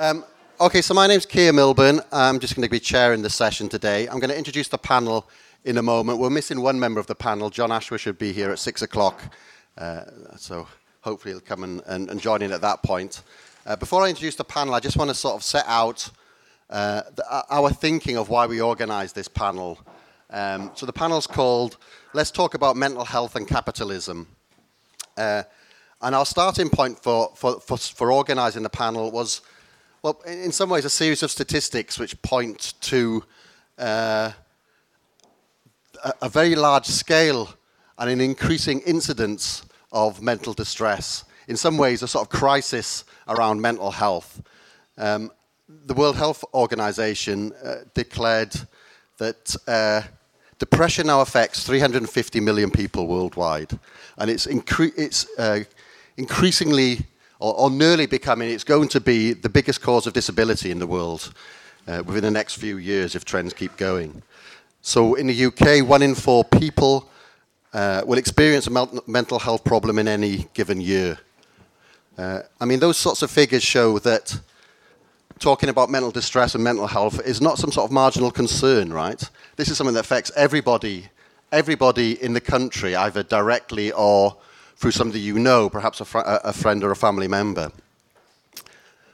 Um, okay, so my name's Keir Milburn. I'm just going to be chairing the session today. I'm going to introduce the panel in a moment. We're missing one member of the panel. John Ashworth should be here at six o'clock. Uh, so hopefully he'll come and, and, and, join in at that point. Uh, before I introduce the panel, I just want to sort of set out uh, the, uh, our thinking of why we organised this panel. Um, so the panel's called Let's Talk About Mental Health and Capitalism. Uh, and our starting point for, for, for, for organising the panel was well, in some ways, a series of statistics which point to uh, a, very large scale and an increasing incidence of mental distress. In some ways, a sort of crisis around mental health. Um, the World Health Organization uh, declared that uh, depression now affects 350 million people worldwide, and it's, incre- it's uh, increasingly or, or, nearly becoming, it's going to be the biggest cause of disability in the world uh, within the next few years if trends keep going. So in the UK, one in four people uh, will experience a mental health problem in any given year. Uh, I mean, those sorts of figures show that talking about mental distress and mental health is not some sort of marginal concern, right? This is something that affects everybody, everybody in the country, either directly or through somebody you know, perhaps a, fr- a friend or a family member.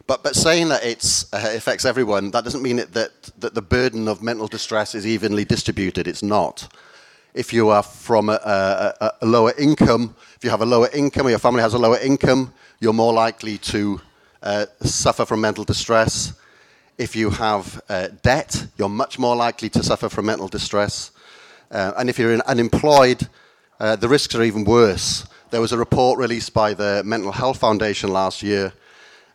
But, but saying that it uh, affects everyone, that doesn't mean it, that, that the burden of mental distress is evenly distributed. It's not. If you are from a, a, a, lower income, if you have a lower income or your family has a lower income, you're more likely to uh, suffer from mental distress. If you have uh, debt, you're much more likely to suffer from mental distress. Uh, and if you're unemployed, uh, the risks are even worse. There was a report released by the Mental Health Foundation last year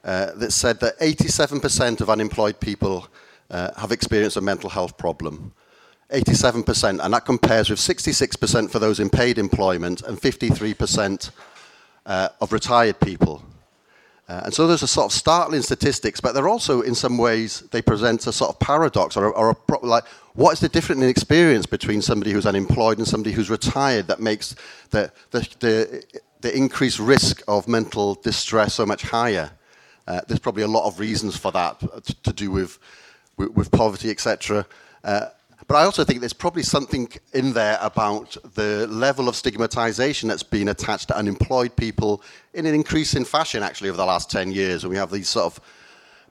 uh, that said that 87% of unemployed people uh, have experienced a mental health problem. 87%, and that compares with 66% for those in paid employment and 53% uh, of retired people. Uh, and so there's a sort of startling statistics, but they're also, in some ways, they present a sort of paradox or, a, or a, like, what is the difference in experience between somebody who's unemployed and somebody who's retired that makes the, the, the, the increased risk of mental distress so much higher? Uh, there's probably a lot of reasons for that uh, to, to do with, with, with poverty, etc. Uh, but I also think there's probably something in there about the level of stigmatization that's been attached to unemployed people in an increasing fashion, actually, over the last 10 years. And we have these sort of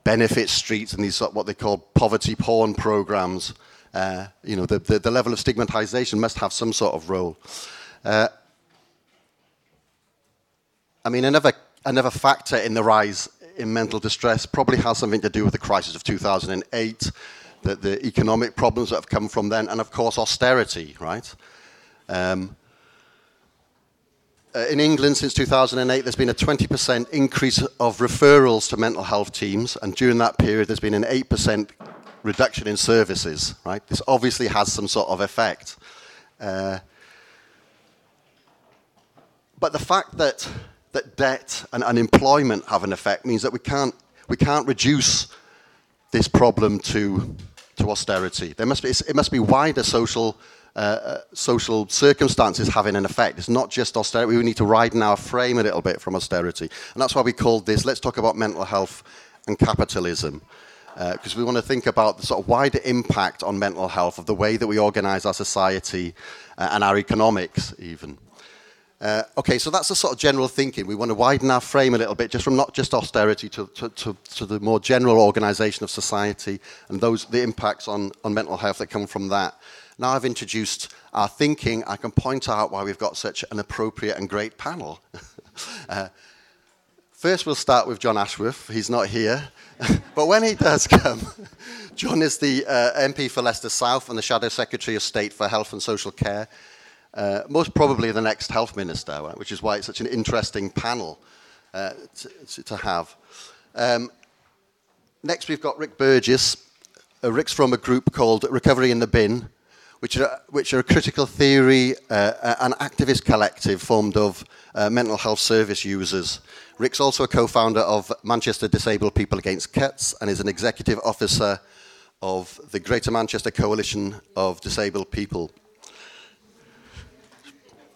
benefit streets and these sort of what they call poverty porn programs uh, you know, the, the, the, level of stigmatization must have some sort of role. Uh, I mean, another, another factor in the rise in mental distress probably has something to do with the crisis of 2008, the, the economic problems that have come from then, and of course, austerity, right? Um, uh, in England, since 2008, there's been a 20% increase of referrals to mental health teams, and during that period, there's been an 8% reduction in services, right? This obviously has some sort of effect. Uh, but the fact that, that debt and unemployment have an effect means that we can't, we can't reduce this problem to, to austerity. There must be, it must be wider social, uh, uh, social circumstances having an effect. It's not just austerity. We need to widen our frame a little bit from austerity. And that's why we called this, let's talk about mental health and capitalism because uh, we want to think about the sort of wider impact on mental health of the way that we organize our society uh, and our economics, even. Uh, okay, so that's the sort of general thinking. We want to widen our frame a little bit, just from not just austerity to, to, to, to the more general organization of society and those the impacts on, on mental health that come from that. Now I've introduced our thinking, I can point out why we've got such an appropriate and great panel. uh, first, we'll start with John Ashworth. He's not here. but when he does come, John is the uh, MP for Leicester South and the Shadow Secretary of State for Health and Social Care. Uh, most probably the next health minister, which is why it's such an interesting panel uh, to, to, have. Um, next, we've got Rick Burgess. Uh, Rick's from a group called Recovery in the Bin, which are, which are a critical theory, uh, an activist collective formed of uh, mental health service users Rick's also a co founder of Manchester Disabled People Against Cuts and is an executive officer of the Greater Manchester Coalition of Disabled People.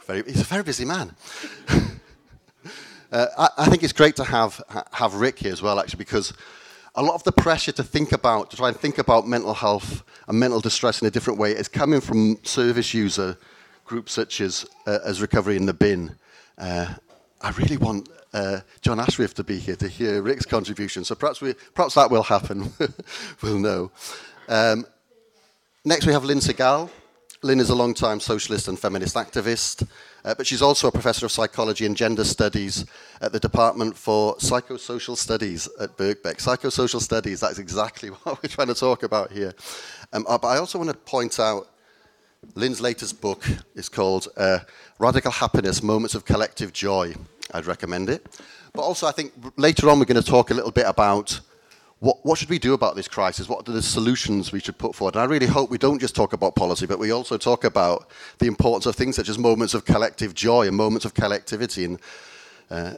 Very, he's a very busy man. uh, I, I, think it's great to have, have Rick here as well, actually, because a lot of the pressure to think about, to try and think about mental health and mental distress in a different way is coming from service user groups such as, uh, as Recovery in the Bin. Uh, I really want uh, John Ashworth to be here to hear Rick's contribution, so perhaps, we, perhaps that will happen. we'll know. Um, next, we have Lynne Segal. Lynne is a long-time socialist and feminist activist, uh, but she's also a professor of psychology and gender studies at the Department for Psychosocial Studies at Birkbeck. Psychosocial studies, that's exactly what we're trying to talk about here. Um, uh, but I also want to point out Lynne's latest book is called uh, Radical Happiness Moments of Collective Joy. I'd recommend it. But also, I think later on, we're going to talk a little bit about what, what should we do about this crisis? What are the solutions we should put forward? And I really hope we don't just talk about policy, but we also talk about the importance of things such as moments of collective joy and moments of collectivity and uh,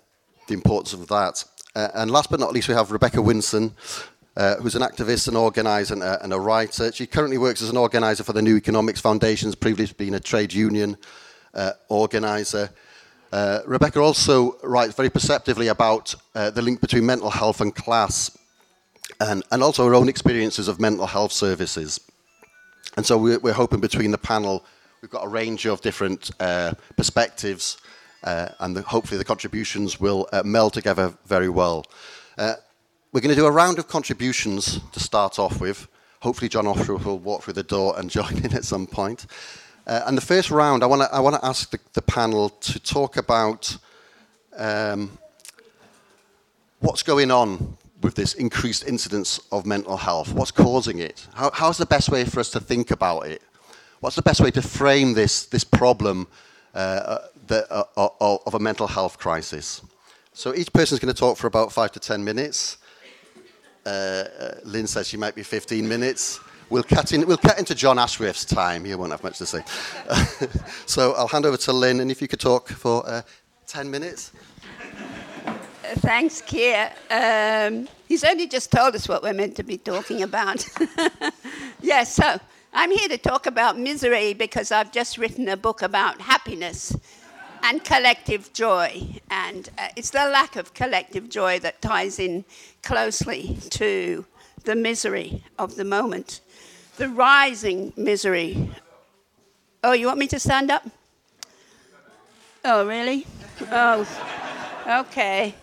the importance of that. Uh, and last but not least, we have Rebecca Winson, uh, who's an activist, an organizer, and a, and a, writer. She currently works as an organizer for the New Economics Foundation, previously been a trade union uh, organizer. Uh, Rebecca also writes very perceptively about uh, the link between mental health and class, and, and also our own experiences of mental health services. And so we're, we're hoping between the panel, we've got a range of different uh, perspectives, uh, and the, hopefully the contributions will uh, meld together very well. Uh, we're going to do a round of contributions to start off with. Hopefully, John Ashworth will walk through the door and join in at some point. Uh, and the first round, I want to I wanna ask the, the, panel to talk about um, what's going on with this increased incidence of mental health. What's causing it? How, how's the best way for us to think about it? What's the best way to frame this, this problem uh, uh the, uh, uh, of a mental health crisis? So each person is going to talk for about five to ten minutes. Uh, Lynne says she might be 15 minutes. We'll cut, in, we'll cut into John Ashworth's time. He won't have much to say. so I'll hand over to Lynne, and if you could talk for uh, 10 minutes. Thanks, Keir. Um, he's only just told us what we're meant to be talking about. yes, so I'm here to talk about misery because I've just written a book about happiness and collective joy. And uh, it's the lack of collective joy that ties in closely to the misery of the moment the rising misery. Oh, you want me to stand up? Oh, really? Oh, okay.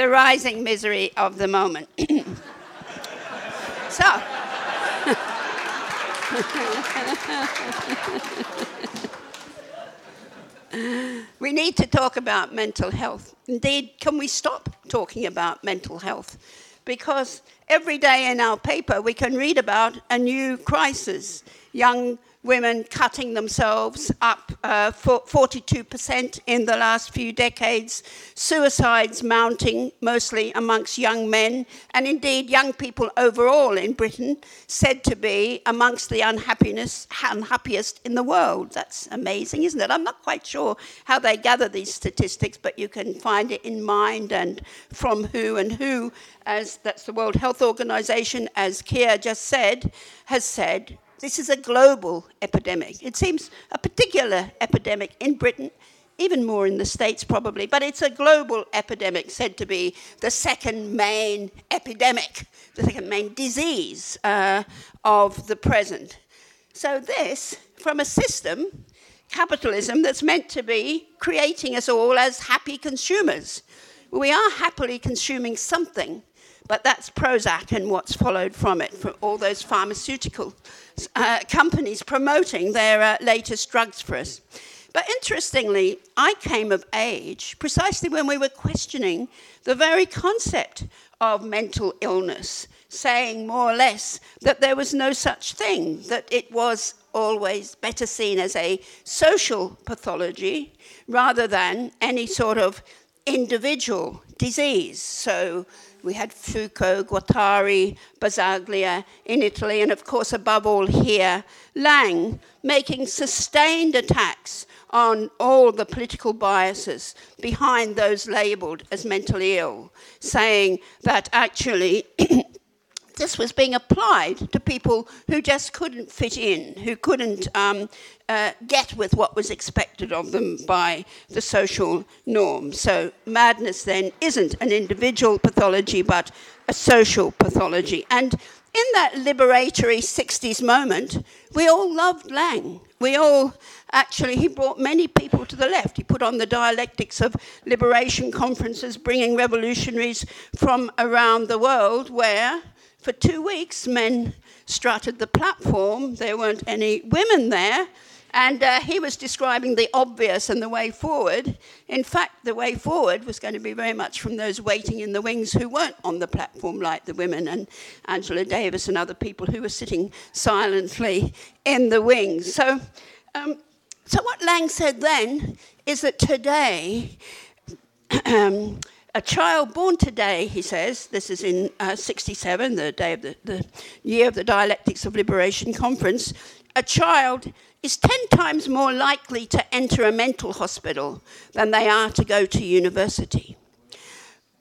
The rising misery of the moment. so. we need to talk about mental health. Indeed, can we stop talking about mental health? Because every day in our paper we can read about a new crisis. Young women cutting themselves up uh, 42% in the last few decades, suicides mounting mostly amongst young men, and indeed young people overall in Britain said to be amongst the unhappiness, unhappiest in the world. That's amazing, isn't it? I'm not quite sure how they gather these statistics, but you can find it in mind and from who and who, as that's the World Health Organization, as Keir just said, has said this is a global epidemic. It seems a particular epidemic in Britain, even more in the States probably, but it's a global epidemic said to be the second main epidemic, the second main disease uh, of the present. So, this, from a system, capitalism, that's meant to be creating us all as happy consumers. We are happily consuming something, but that's Prozac and what's followed from it, from all those pharmaceutical uh, companies promoting their uh, latest drugs for us. But interestingly, I came of age precisely when we were questioning the very concept of mental illness, saying more or less that there was no such thing, that it was always better seen as a social pathology rather than any sort of individual disease. So we had Foucault, Guattari, Basaglia in Italy, and of course, above all here, Laing, making sustained attacks on all the political biases behind those labeled as mentally ill, saying that actually this was being applied to people who just couldn't fit in, who couldn't um, uh, get with what was expected of them by the social norm. So, madness then isn't an individual pathology, but a social pathology. And in that liberatory 60s moment, we all loved Laing. We all actually, he brought many people to the left. He put on the dialectics of liberation conferences, bringing revolutionaries from around the world, where for two weeks men strutted the platform. There weren't any women there. And uh, he was describing the obvious and the way forward. In fact, the way forward was going to be very much from those waiting in the wings who weren't on the platform, like the women and Angela Davis and other people who were sitting silently in the wings. So, um, so what Laing said then is that today, um, a child born today, he says, this is in uh, 67, the day of the, the year of the Dialectics of Liberation Conference, a child is 10 times more likely to enter a mental hospital than they are to go to university,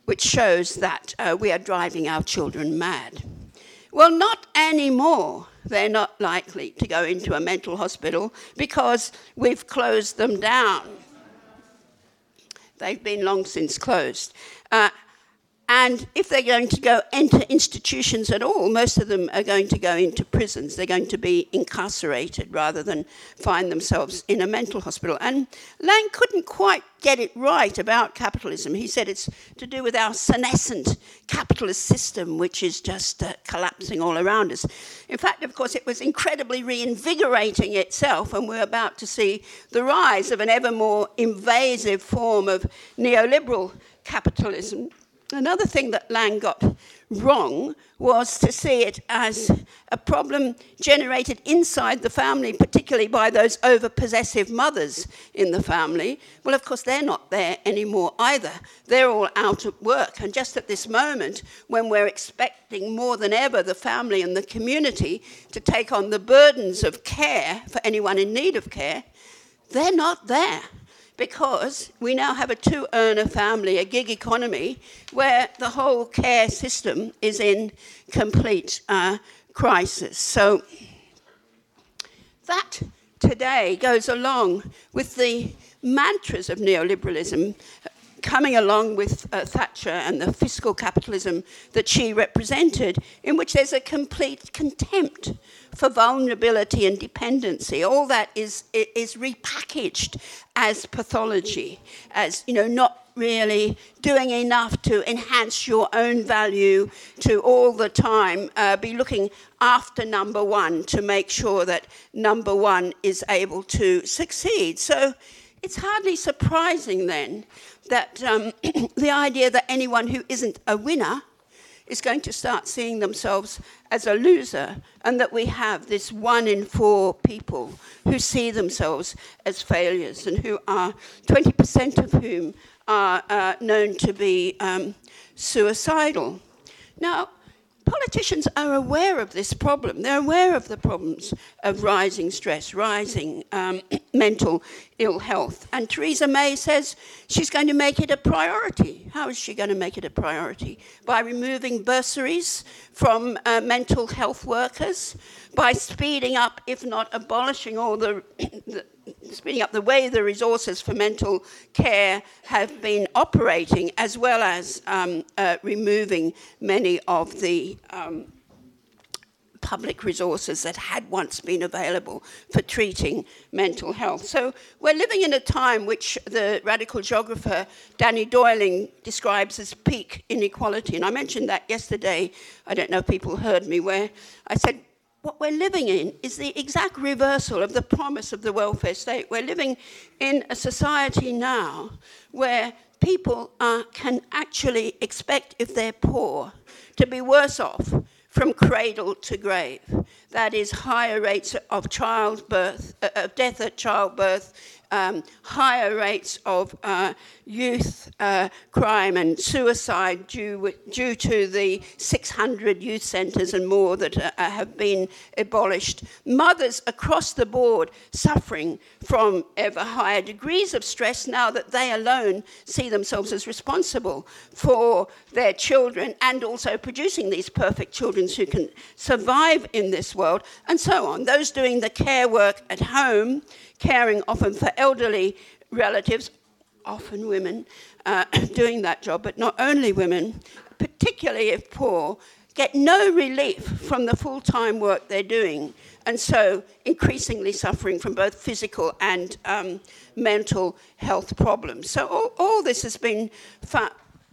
which shows that uh, we are driving our children mad. Well, not anymore. They're not likely to go into a mental hospital because we've closed them down. They've been long since closed. Uh, and if they're going to go enter institutions at all, most of them are going to go into prisons. They're going to be incarcerated rather than find themselves in a mental hospital. And Laing couldn't quite get it right about capitalism. He said it's to do with our senescent capitalist system, which is just uh, collapsing all around us. In fact, of course, it was incredibly reinvigorating itself, and we're about to see the rise of an ever more invasive form of neoliberal capitalism Another thing that Laing got wrong was to see it as a problem generated inside the family, particularly by those overpossessive mothers in the family. Well, of course, they're not there anymore either. They're all out at work. And just at this moment, when we're expecting more than ever the family and the community to take on the burdens of care for anyone in need of care, they're not there because we now have a two earner family, a gig economy, where the whole care system is in complete uh, crisis. So that today goes along with the mantras of neoliberalism coming along with uh, Thatcher and the fiscal capitalism that she represented, in which there's a complete contempt for vulnerability and dependency. All that is, is repackaged as pathology, as you know, not really doing enough to enhance your own value, to all the time uh, be looking after number one to make sure that number one is able to succeed. So it's hardly surprising then that um, the idea that anyone who isn't a winner is going to start seeing themselves as a loser, and that we have this one in four people who see themselves as failures, and who are 20% of whom are uh, known to be um, suicidal. Now, politicians are aware of this problem. They're aware of the problems of rising stress, rising um, mental ill health. And Theresa May says she's going to make it a priority. How is she going to make it a priority? By removing bursaries from uh, mental health workers, by speeding up, if not abolishing, all the, the speeding up the way the resources for mental care have been operating, as well as um, uh, removing many of the um, public resources that had once been available for treating mental health. So we're living in a time which the radical geographer Danny Dorling describes as peak inequality. And I mentioned that yesterday. I don't know if people heard me, where I said what we're living in is the exact reversal of the promise of the welfare state. We're living in a society now where people are, can actually expect, if they're poor, to be worse off from cradle to grave. That is, higher rates of childbirth, uh, of death at childbirth, um, higher rates of uh, youth uh, crime and suicide due, due to the 600 youth centres and more that uh, have been abolished. Mothers across the board suffering from ever higher degrees of stress now that they alone see themselves as responsible for their children and also producing these perfect children who can survive in this world, and so on. Those doing the care work at home caring often for elderly relatives, often women, uh, doing that job, but not only women, particularly if poor, get no relief from the full time work they're doing, and so increasingly suffering from both physical and um, mental health problems. So, all, all this has been fa-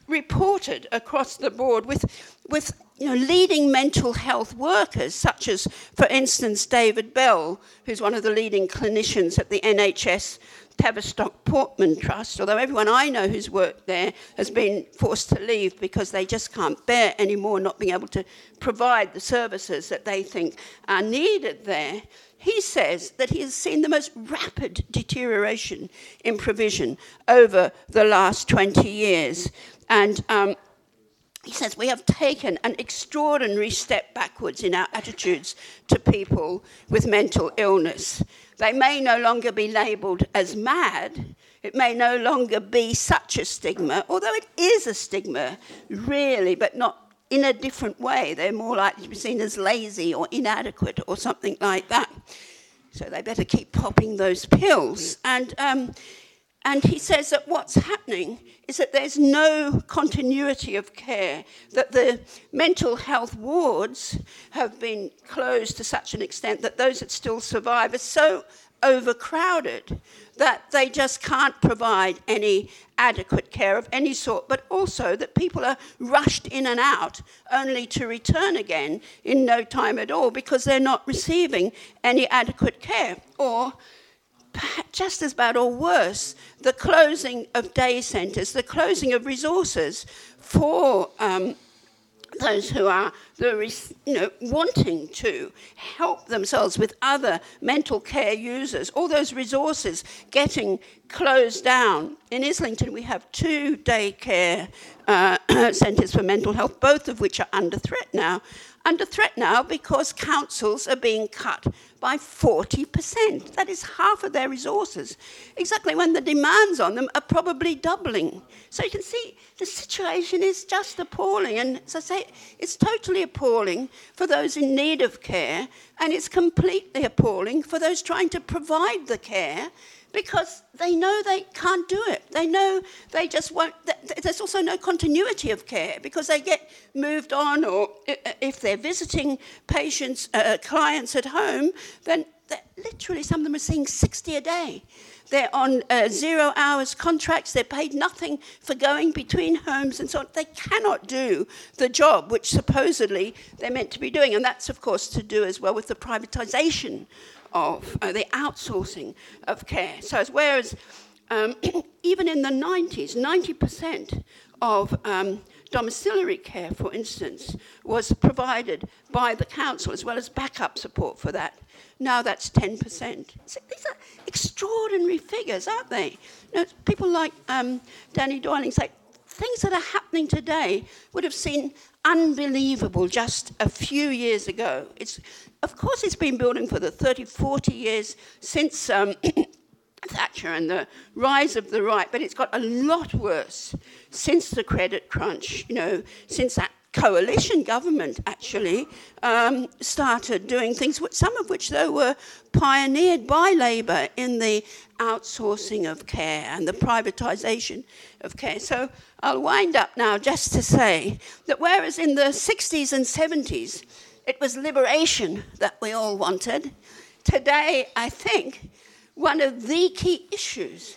reported across the board with, with you know, leading mental health workers, such as, for instance, David Bell, who's one of the leading clinicians at the NHS Tavistock Portman Trust, although everyone I know who's worked there has been forced to leave because they just can't bear anymore not being able to provide the services that they think are needed there. He says that he has seen the most rapid deterioration in provision over the last 20 years. And um, he says we have taken an extraordinary step backwards in our attitudes to people with mental illness. They may no longer be labelled as mad. It may no longer be such a stigma, although it is a stigma, really, but not in a different way. They're more likely to be seen as lazy or inadequate or something like that. So they better keep popping those pills. And um, and he says that what's happening is that there's no continuity of care, that the mental health wards have been closed to such an extent that those that still survive are so overcrowded that they just can't provide any adequate care of any sort, but also that people are rushed in and out only to return again in no time at all because they're not receiving any adequate care. Or just as bad or worse, the closing of day centres, the closing of resources for um, those who are the, you know, wanting to help themselves with other mental care users, all those resources getting closed down. In Islington, we have two daycare uh, centres for mental health, both of which are under threat now under threat now because councils are being cut by 40%. That is half of their resources, exactly when the demands on them are probably doubling. So you can see the situation is just appalling. And as I say, it's totally appalling for those in need of care, and it's completely appalling for those trying to provide the care because they know they can't do it. They know they just won't. There's also no continuity of care because they get moved on, or if they're visiting patients, uh, clients at home, then literally some of them are seeing 60 a day. They're on uh, zero hours contracts. They're paid nothing for going between homes and so on. They cannot do the job which supposedly they're meant to be doing. And that's, of course, to do as well with the privatization of uh, the outsourcing of care. So, as whereas um, even in the 90s, 90% of um, domiciliary care, for instance, was provided by the council as well as backup support for that. Now that's 10%. So these are extraordinary figures, aren't they? You know, people like um, Danny Dorling say things that are happening today would have seemed unbelievable just a few years ago. It's, of course, it's been building for the 30, 40 years since um, Thatcher and the rise of the right, but it's got a lot worse since the credit crunch, you know, since that coalition government actually um, started doing things, some of which, though, were pioneered by Labour in the outsourcing of care and the privatisation of care. So I'll wind up now just to say that whereas in the 60s and 70s it was liberation that we all wanted, today I think one of the key issues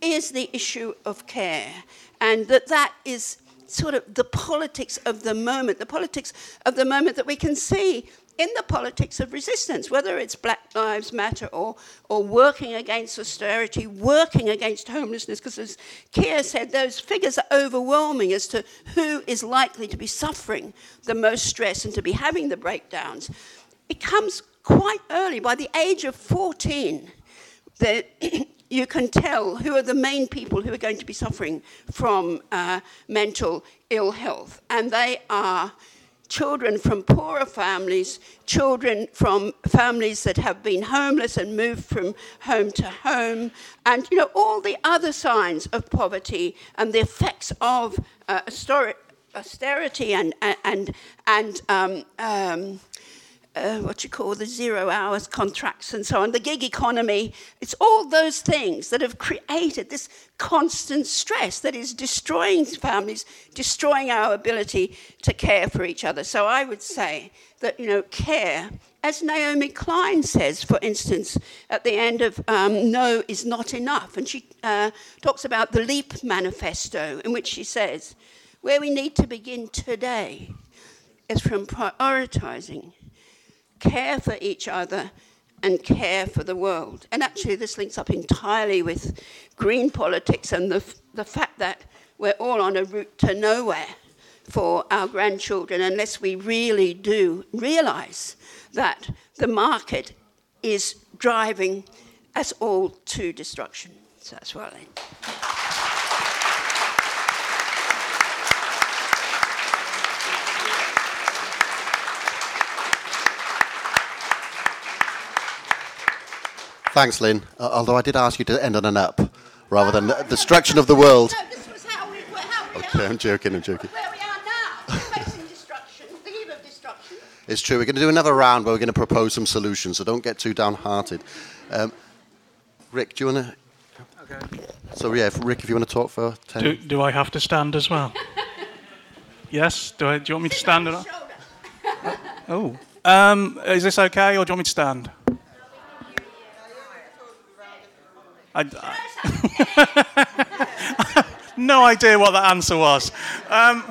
is the issue of care, and that that is sort of the politics of the moment, the politics of the moment that we can see in the politics of resistance, whether it's Black Lives Matter or, or working against austerity, working against homelessness, because as Keir said, those figures are overwhelming as to who is likely to be suffering the most stress and to be having the breakdowns. It comes quite early, by the age of 14, the you can tell who are the main people who are going to be suffering from uh, mental ill health. And they are children from poorer families, children from families that have been homeless and moved from home to home, and you know all the other signs of poverty and the effects of uh, austerity and and and um, um, uh, what you call the zero hours contracts and so on, the gig economy. It's all those things that have created this constant stress that is destroying families, destroying our ability to care for each other. So I would say that, you know, care, as Naomi Klein says, for instance, at the end of um, No is Not Enough, and she uh, talks about the LEAP manifesto, in which she says, where we need to begin today is from prioritizing care for each other and care for the world. And actually, this links up entirely with green politics and the, the fact that we're all on a route to nowhere for our grandchildren unless we really do realize that the market is driving us all to destruction. So that's where I. Thanks, Lynne. Uh, although I did ask you to end on an up rather than the destruction of the world. No, this was how we, how we okay, I'm joking, I'm joking. Where we are now, facing destruction, the eve of destruction. It's true. We're going to do another round where we're going to propose some solutions, so don't get too downhearted. Um, Rick, do you want to? Okay. So, yeah, if, Rick, if you want to talk for 10 Do, do I have to stand as well? yes? Do, I, do you want me to stand? Or oh. Um, is this okay, or do you want me to stand? I, no idea what that answer was. Um,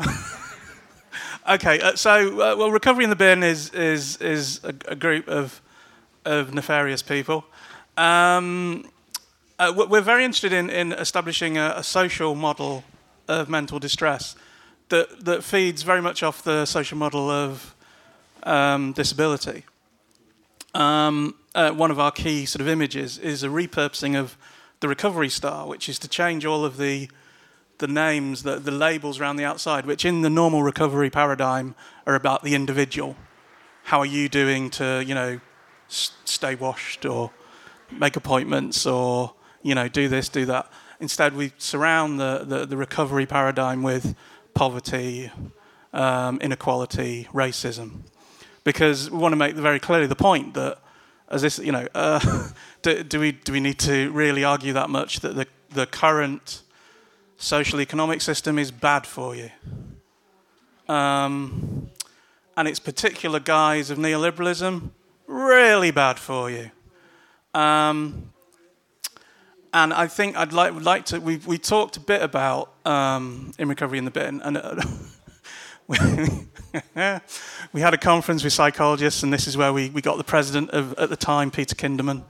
okay, uh, so uh, well, recovery in the bin is is is a, a group of of nefarious people. Um, uh, we're very interested in, in establishing a, a, social model of mental distress that that feeds very much off the social model of um, disability. Um, uh, one of our key sort of images is a repurposing of the recovery star, which is to change all of the the names, the, the labels around the outside, which in the normal recovery paradigm are about the individual. How are you doing to, you know, s- stay washed or make appointments or, you know, do this, do that. Instead, we surround the, the, the recovery paradigm with poverty, um, inequality, racism. Because we want to make very clearly the point that as this, you know, uh, do, do, we do we need to really argue that much that the the current social economic system is bad for you? Um, and its particular guise of neoliberalism really bad for you. Um, and I think I'd like like to. We we talked a bit about um, in recovery in the bin, and. Uh, we had a conference with psychologists, and this is where we, we got the president of, at the time, Peter Kinderman,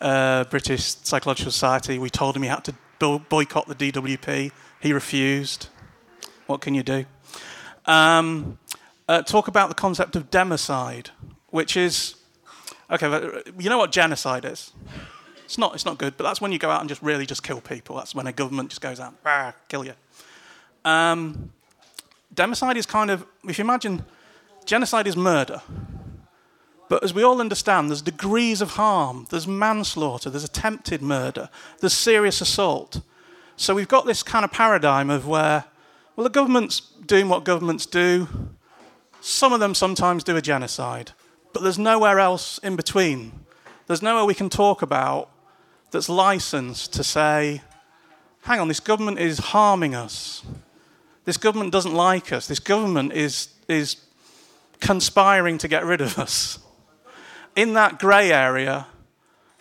uh, British Psychological Society. We told him he had to boycott the DWP. He refused. What can you do? Um, uh, talk about the concept of democide, which is okay. You know what genocide is? It's not. It's not good. But that's when you go out and just really just kill people. That's when a government just goes out, ah, kill you. Um, democide is kind of, if you imagine, genocide is murder. But as we all understand, there's degrees of harm, there's manslaughter, there's attempted murder, there's serious assault. So we've got this kind of paradigm of where, well, the government's doing what governments do. Some of them sometimes do a genocide, but there's nowhere else in between. There's nowhere we can talk about that's licensed to say, hang on, this government is harming us. This government doesn't like us. This government is, is conspiring to get rid of us. In that grey area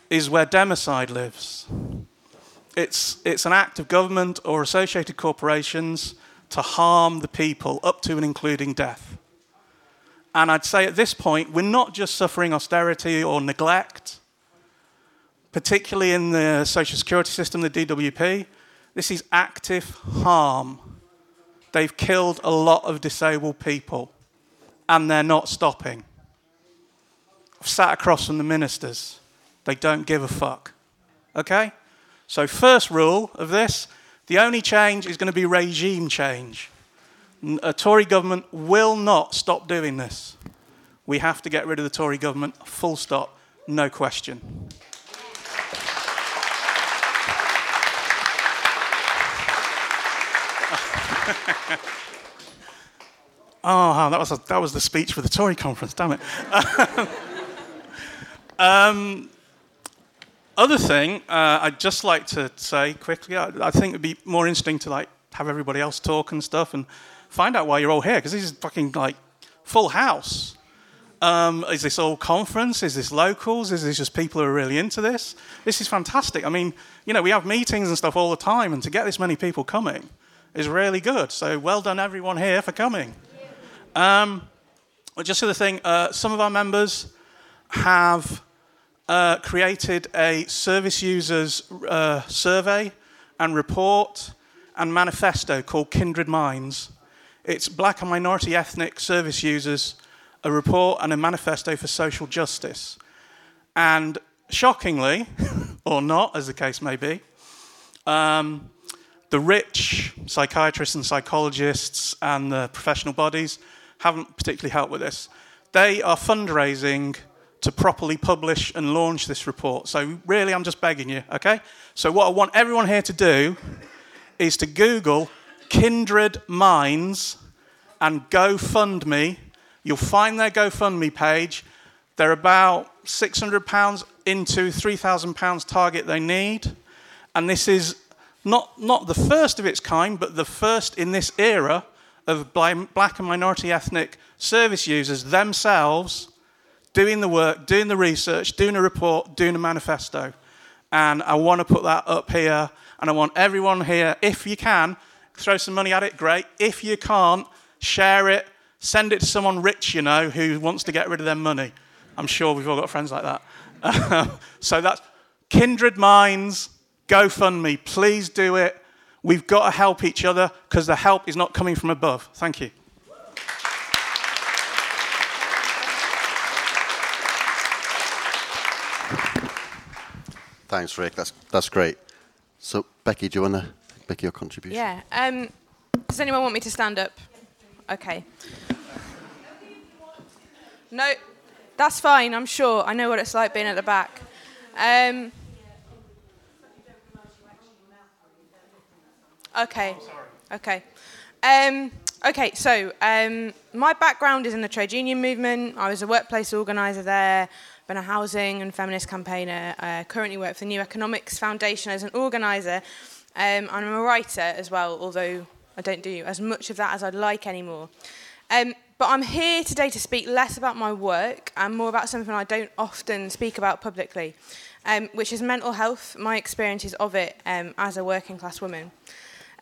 is where democide lives. It's, it's an act of government or associated corporations to harm the people up to and including death. And I'd say at this point, we're not just suffering austerity or neglect, particularly in the social security system, the DWP. This is active harm They've killed a lot of disabled people, and they're not stopping. I've sat across from the ministers. They don't give a fuck. Okay? So, first rule of this the only change is going to be regime change. A Tory government will not stop doing this. We have to get rid of the Tory government, full stop, no question. oh, that was, a, that was the speech for the Tory conference, damn it. um, other thing, uh, I'd just like to say quickly, I, I, think it'd be more interesting to like have everybody else talk and stuff and find out why you're all here, because this is fucking like full house. Um, is this all conference? Is this locals? Is this just people who are really into this? This is fantastic. I mean, you know, we have meetings and stuff all the time, and to get this many people coming is really good. So well done, everyone here, for coming. Um, just the thing, uh, some of our members have uh, created a service users uh, survey and report and manifesto called Kindred Minds. It's black and minority ethnic service users, a report and a manifesto for social justice. And shockingly, or not, as the case may be, um, the rich psychiatrists and psychologists and the professional bodies haven't particularly helped with this. They are fundraising to properly publish and launch this report. So, really, I'm just begging you, okay? So, what I want everyone here to do is to Google Kindred Minds and GoFundMe. You'll find their GoFundMe page. They're about £600 into £3,000 target they need. And this is not, not the first of its kind, but the first in this era of black and minority ethnic service users themselves doing the work, doing the research, doing a report, doing a manifesto. And I want to put that up here, and I want everyone here, if you can, throw some money at it, great. If you can't, share it, send it to someone rich, you know, who wants to get rid of their money. I'm sure we've all got friends like that. so that's Kindred Minds, GoFundMe. Please do it. We've got to help each other because the help is not coming from above. Thank you. Thanks, Rick. That's, that's great. So, Becky, do you want to make your contribution? Yeah. Um, does anyone want me to stand up? Okay. No, that's fine, I'm sure. I know what it's like being at the back. Um, okay. Okay. Um, okay, so um, my background is in the trade union movement. I was a workplace organiser there been a housing and feminist campaigner. I uh, currently work for the New Economics Foundation as an organiser. Um, I'm a writer as well, although I don't do as much of that as I'd like anymore. Um, but I'm here today to speak less about my work and more about something I don't often speak about publicly, um, which is mental health, my experiences of it um, as a working class woman.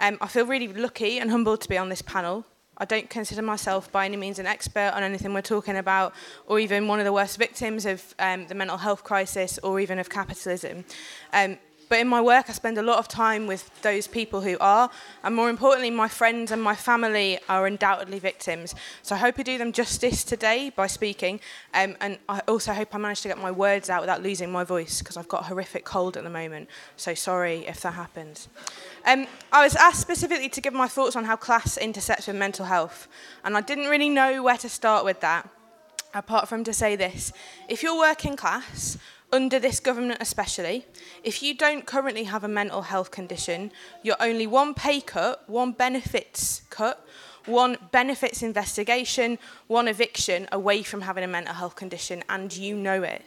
Um, I feel really lucky and humbled to be on this panel. I don't consider myself by any means an expert on anything we're talking about, or even one of the worst victims of um, the mental health crisis, or even of capitalism. Um, but in my work, I spend a lot of time with those people who are, and more importantly, my friends and my family are undoubtedly victims. So I hope I do them justice today by speaking, um, and I also hope I manage to get my words out without losing my voice because I've got a horrific cold at the moment. So sorry if that happens. Um, I was asked specifically to give my thoughts on how class intersects with mental health, and I didn't really know where to start with that, apart from to say this. If you're working class, under this government especially, if you don't currently have a mental health condition, you're only one pay cut, one benefits cut, one benefits investigation, one eviction away from having a mental health condition, and you know it.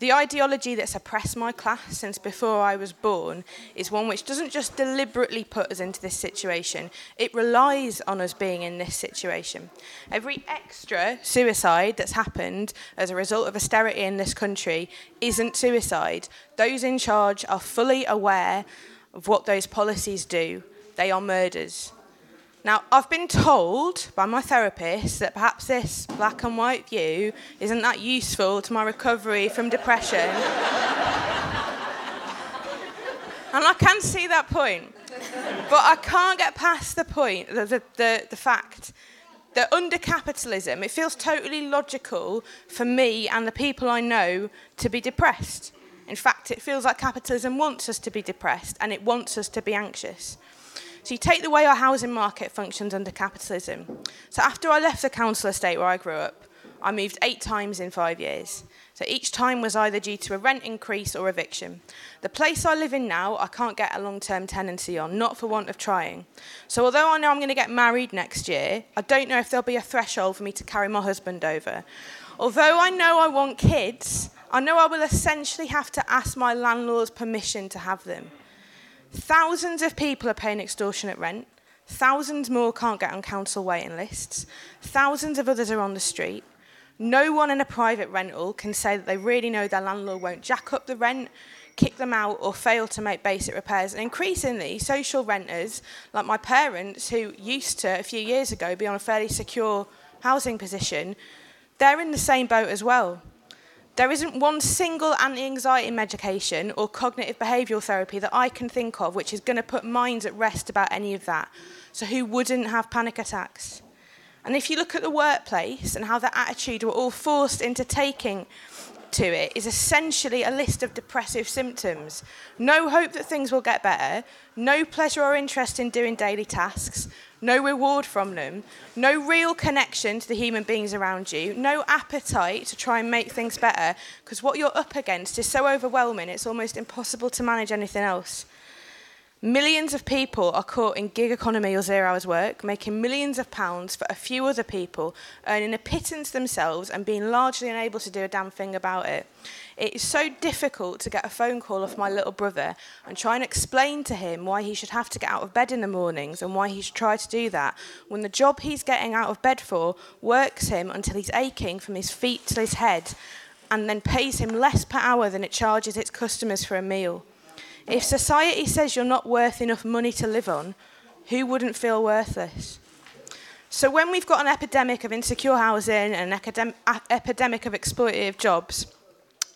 The ideology that's oppressed my class since before I was born is one which doesn't just deliberately put us into this situation, it relies on us being in this situation. Every extra suicide that's happened as a result of austerity in this country isn't suicide. Those in charge are fully aware of what those policies do, they are murders. Now, I've been told by my therapist that perhaps this black and white view isn't that useful to my recovery from depression. and I can see that point. But I can't get past the point, the, the, the, the fact that under capitalism, it feels totally logical for me and the people I know to be depressed. In fact, it feels like capitalism wants us to be depressed and it wants us to be anxious. So you take the way our housing market functions under capitalism. So after I left the council estate where I grew up, I moved eight times in five years. So each time was either due to a rent increase or eviction. The place I live in now, I can't get a long term tenancy on, not for want of trying. So although I know I'm going to get married next year, I don't know if there'll be a threshold for me to carry my husband over. Although I know I want kids, I know I will essentially have to ask my landlord's permission to have them. Thousands of people are paying extortionate rent. Thousands more can't get on council waiting lists. Thousands of others are on the street. No one in a private rental can say that they really know their landlord won't jack up the rent, kick them out, or fail to make basic repairs. And increasingly, social renters, like my parents, who used to, a few years ago, be on a fairly secure housing position, they're in the same boat as well. There isn't one single anti anxiety medication or cognitive behavioural therapy that I can think of which is going to put minds at rest about any of that. So, who wouldn't have panic attacks? And if you look at the workplace and how the attitude we're all forced into taking to it is essentially a list of depressive symptoms. No hope that things will get better, no pleasure or interest in doing daily tasks, no reward from them, no real connection to the human beings around you, no appetite to try and make things better, because what you're up against is so overwhelming, it's almost impossible to manage anything else. Millions of people are caught in gig economy or zero hours work, making millions of pounds for a few other people, earning a pittance themselves and being largely unable to do a damn thing about it. It is so difficult to get a phone call off my little brother and try and explain to him why he should have to get out of bed in the mornings and why he should try to do that when the job he's getting out of bed for works him until he's aching from his feet to his head and then pays him less per hour than it charges its customers for a meal. If society says you're not worth enough money to live on, who wouldn't feel worthless? So, when we've got an epidemic of insecure housing and an academ- epidemic of exploitative jobs,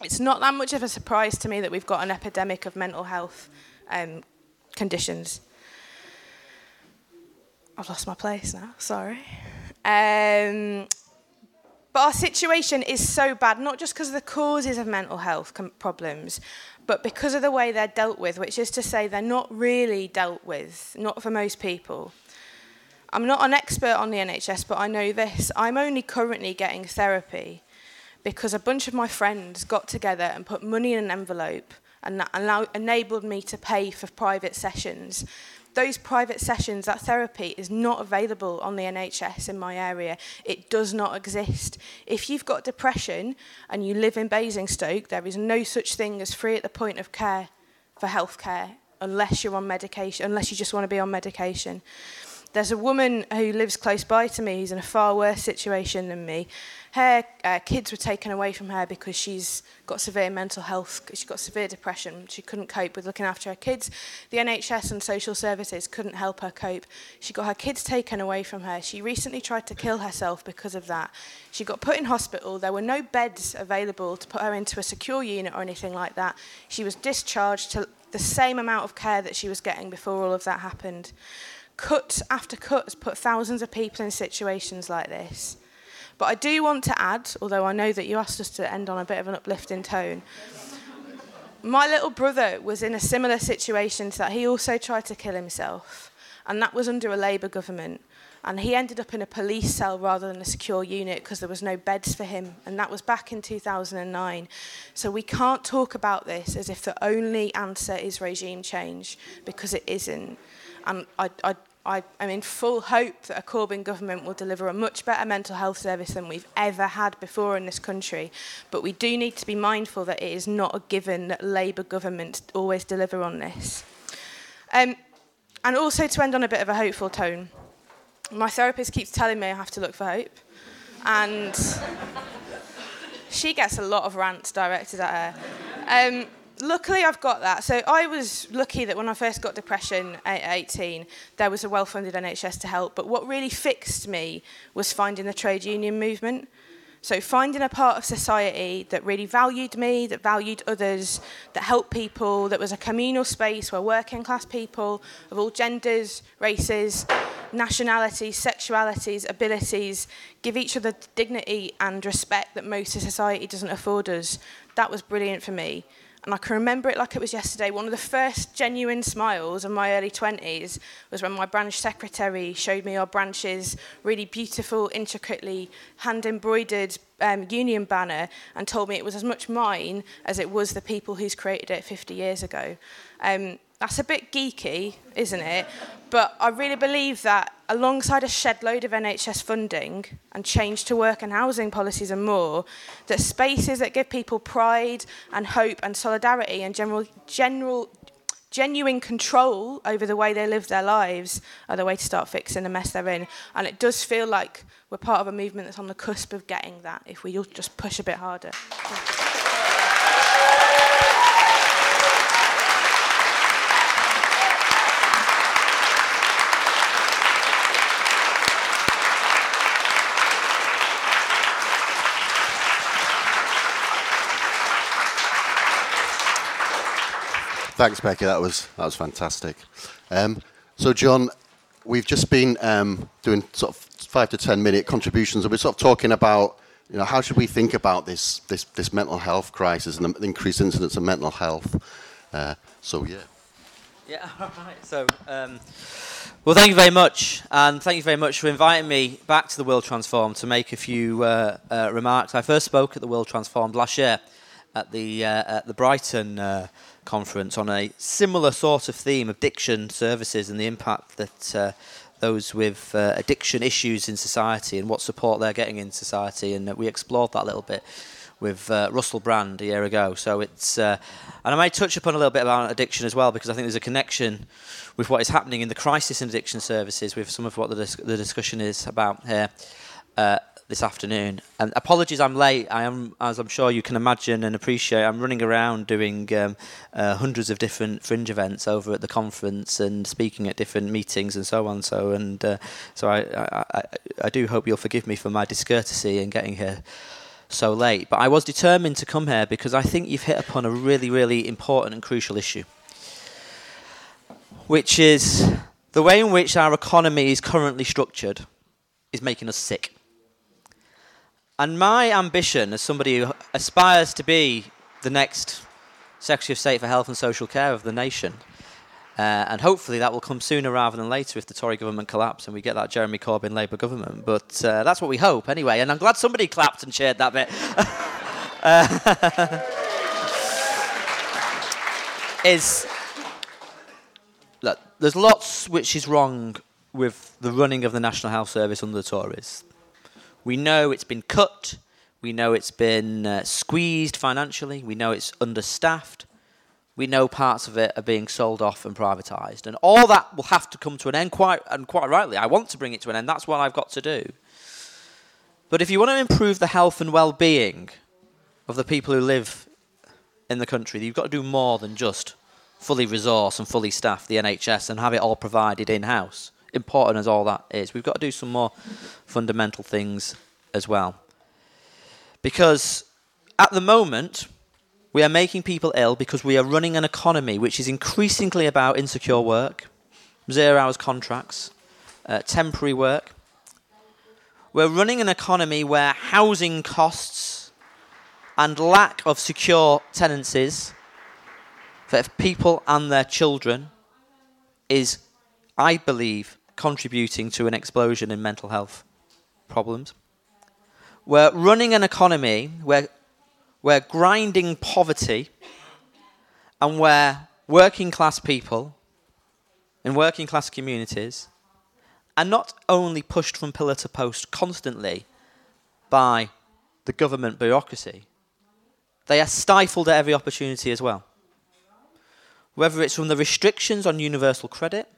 it's not that much of a surprise to me that we've got an epidemic of mental health um, conditions. I've lost my place now, sorry. Um, but our situation is so bad, not just because of the causes of mental health com- problems, but because of the way they're dealt with, which is to say they're not really dealt with, not for most people. I'm not an expert on the NHS, but I know this. I'm only currently getting therapy because a bunch of my friends got together and put money in an envelope and that allow, enabled me to pay for private sessions those private sessions, that therapy is not available on the NHS in my area. It does not exist. If you've got depression and you live in Basingstoke, there is no such thing as free at the point of care for healthcare unless you're on medication, unless you just want to be on medication. There's a woman who lives close by to me who's in a far worse situation than me. Her uh, kids were taken away from her because she's got severe mental health, she's got severe depression. She couldn't cope with looking after her kids. The NHS and social services couldn't help her cope. She got her kids taken away from her. She recently tried to kill herself because of that. She got put in hospital. There were no beds available to put her into a secure unit or anything like that. She was discharged to the same amount of care that she was getting before all of that happened cut after cut has put thousands of people in situations like this. But I do want to add, although I know that you asked us to end on a bit of an uplifting tone, my little brother was in a similar situation to that. He also tried to kill himself, and that was under a Labour government. And he ended up in a police cell rather than a secure unit because there was no beds for him. And that was back in 2009. So we can't talk about this as if the only answer is regime change because it isn't. And I, I, I am in full hope that a Corbyn government will deliver a much better mental health service than we've ever had before in this country. But we do need to be mindful that it is not a given that Labour governments always deliver on this. Um, and also to end on a bit of a hopeful tone, my therapist keeps telling me I have to look for hope. And she gets a lot of rants directed at her. Um, luckily I've got that. So I was lucky that when I first got depression at 18, there was a well-funded NHS to help. But what really fixed me was finding the trade union movement. So finding a part of society that really valued me, that valued others, that helped people, that was a communal space where working class people of all genders, races, nationalities, sexualities, abilities give each other dignity and respect that most of society doesn't afford us. That was brilliant for me. And I can remember it like it was yesterday. One of the first genuine smiles of my early 20s was when my branch secretary showed me our branch's really beautiful, intricately hand embroidered um, union banner and told me it was as much mine as it was the people who's created it 50 years ago. Um, that's a bit geeky, isn't it? But I really believe that alongside a shed load of NHS funding and change to work and housing policies and more, that spaces that give people pride and hope and solidarity and general, general genuine control over the way they live their lives are the way to start fixing the mess they're in. And it does feel like we're part of a movement that's on the cusp of getting that if we just push a bit harder. Thanks, Becky. That was that was fantastic. Um, so, John, we've just been um, doing sort of five to ten minute contributions, and we're sort of talking about you know how should we think about this this this mental health crisis and the increased incidence of mental health. Uh, so, yeah. Yeah. Right. So. Um, well, thank you very much, and thank you very much for inviting me back to the World Transform to make a few uh, uh, remarks. I first spoke at the World Transformed last year at the uh, at the Brighton uh, conference on a similar sort of theme, addiction services and the impact that uh, those with uh, addiction issues in society and what support they're getting in society. And uh, we explored that a little bit with uh, Russell Brand a year ago. So it's, uh, and I may touch upon a little bit about addiction as well because I think there's a connection with what is happening in the crisis in addiction services with some of what the, dis- the discussion is about here. Uh, this afternoon. And apologies, I'm late. I am, as I'm sure you can imagine and appreciate, I'm running around doing um, uh, hundreds of different fringe events over at the conference and speaking at different meetings and so on. So, and uh, so I, I, I, I do hope you'll forgive me for my discourtesy in getting here so late. But I was determined to come here because I think you've hit upon a really, really important and crucial issue, which is the way in which our economy is currently structured is making us sick. And my ambition as somebody who aspires to be the next Secretary of State for Health and Social Care of the nation, uh, and hopefully that will come sooner rather than later if the Tory government collapse and we get that Jeremy Corbyn Labour government. But uh, that's what we hope anyway. And I'm glad somebody clapped and cheered that bit. uh, is look, there's lots which is wrong with the running of the National Health Service under the Tories. We know it's been cut. We know it's been uh, squeezed financially. We know it's understaffed. We know parts of it are being sold off and privatised. And all that will have to come to an end, quite, and quite rightly. I want to bring it to an end. That's what I've got to do. But if you want to improve the health and well being of the people who live in the country, you've got to do more than just fully resource and fully staff the NHS and have it all provided in house important as all that is, we've got to do some more fundamental things as well. Because at the moment, we are making people ill because we are running an economy which is increasingly about insecure work, zero hours contracts, uh, temporary work. We're running an economy where housing costs and lack of secure tenancies for people and their children is, I believe, contributing to an explosion in mental health problems. We're running an economy where we're grinding poverty and where working class people in working class communities are not only pushed from pillar to post constantly by the government bureaucracy, they are stifled at every opportunity as well. Whether it's from the restrictions on universal credit,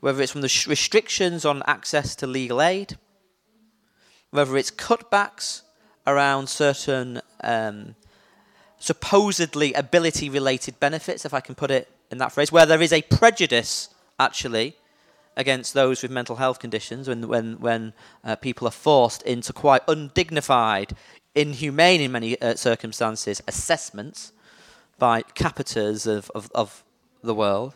whether it's from the restrictions on access to legal aid, whether it's cutbacks around certain um, supposedly ability related benefits, if I can put it in that phrase, where there is a prejudice actually against those with mental health conditions when, when, when uh, people are forced into quite undignified, inhumane in many uh, circumstances, assessments by Capitas of, of, of the world.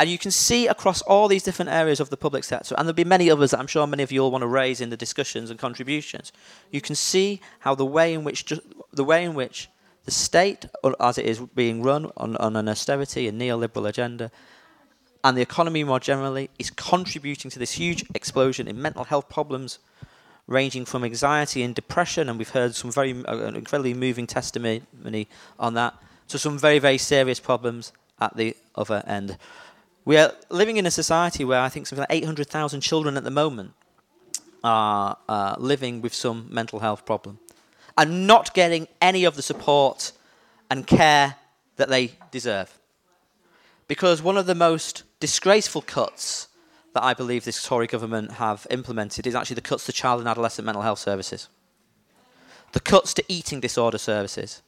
And you can see across all these different areas of the public sector, and there'll be many others that I'm sure many of you all want to raise in the discussions and contributions. You can see how the way in which the way in which the state, as it is being run on, on an austerity and neoliberal agenda, and the economy more generally, is contributing to this huge explosion in mental health problems, ranging from anxiety and depression, and we've heard some very uh, incredibly moving testimony on that, to some very, very serious problems at the other end. We are living in a society where I think something like 800,000 children at the moment are uh, living with some mental health problem and not getting any of the support and care that they deserve. Because one of the most disgraceful cuts that I believe this Tory government have implemented is actually the cuts to child and adolescent mental health services, the cuts to eating disorder services.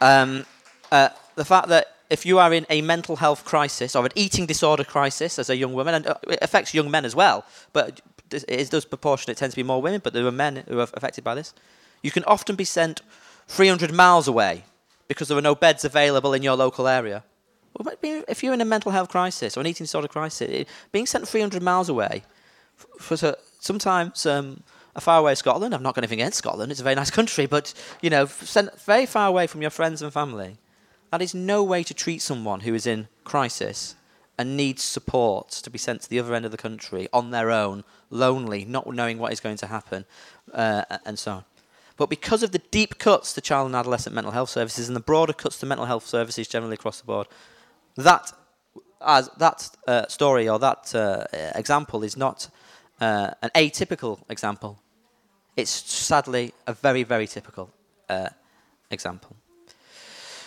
Um, uh, the fact that if you are in a mental health crisis or an eating disorder crisis as a young woman, and uh, it affects young men as well, but it does proportionate, it tends to be more women, but there are men who are affected by this. You can often be sent 300 miles away because there are no beds available in your local area. If you're in a mental health crisis or an eating disorder crisis, being sent 300 miles away for sometimes um, a far away Scotland. I've not got anything against Scotland; it's a very nice country, but you know, sent very far away from your friends and family. That is no way to treat someone who is in crisis and needs support to be sent to the other end of the country on their own, lonely, not knowing what is going to happen, uh, and so on. But because of the deep cuts to child and adolescent mental health services and the broader cuts to mental health services generally across the board, that as that uh, story or that uh, example is not uh, an atypical example. It's sadly a very, very typical uh, example.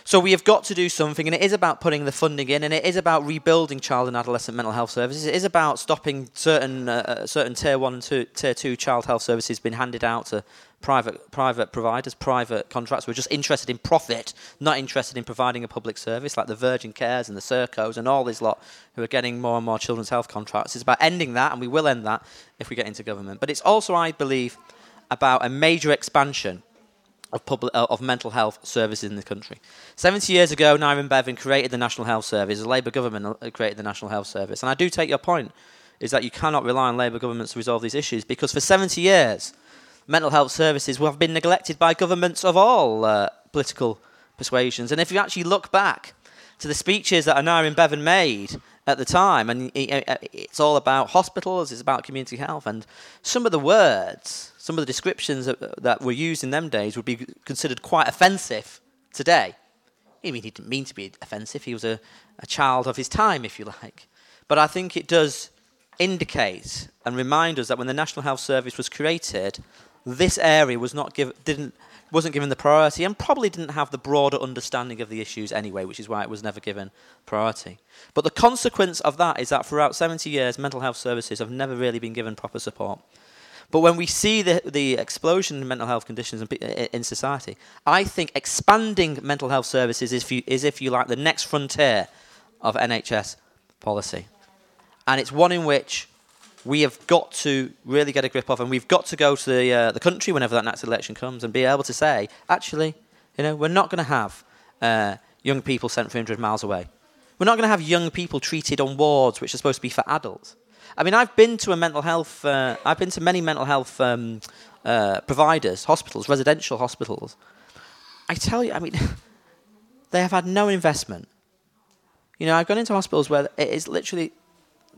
So we have got to do something, and it is about putting the funding in, and it is about rebuilding child and adolescent mental health services. It is about stopping certain uh, uh certain tier one and two, tier two child health services being handed out to private private providers, private contracts We're just interested in profit, not interested in providing a public service, like the Virgin Cares and the Sercos and all these lot who are getting more and more children's health contracts. It's about ending that, and we will end that if we get into government. But it's also, I believe, about a major expansion of, public, uh, of mental health services in the country. 70 years ago, Aneurin Bevan created the National Health Service. The Labour government uh, created the National Health Service. And I do take your point, is that you cannot rely on Labour governments to resolve these issues because for 70 years, mental health services have been neglected by governments of all uh, political persuasions. And if you actually look back to the speeches that Aneurin Bevan made at the time, and it's all about hospitals, it's about community health, and some of the words some of the descriptions that, that were used in them days would be considered quite offensive today. I mean, he didn't mean to be offensive. He was a, a child of his time, if you like. But I think it does indicate and remind us that when the National Health Service was created, this area was not give, didn't wasn't given the priority and probably didn't have the broader understanding of the issues anyway, which is why it was never given priority. But the consequence of that is that throughout 70 years, mental health services have never really been given proper support. But when we see the, the explosion in mental health conditions in, in society, I think expanding mental health services is, you, is, if you like, the next frontier of NHS policy. And it's one in which we have got to really get a grip of, and we've got to go to the, uh, the country whenever that next election comes and be able to say, actually, you know, we're not going to have uh, young people sent 300 miles away. We're not going to have young people treated on wards which are supposed to be for adults. I mean, I've been to a mental health. Uh, I've been to many mental health um, uh, providers, hospitals, residential hospitals. I tell you, I mean, they have had no investment. You know, I've gone into hospitals where it is literally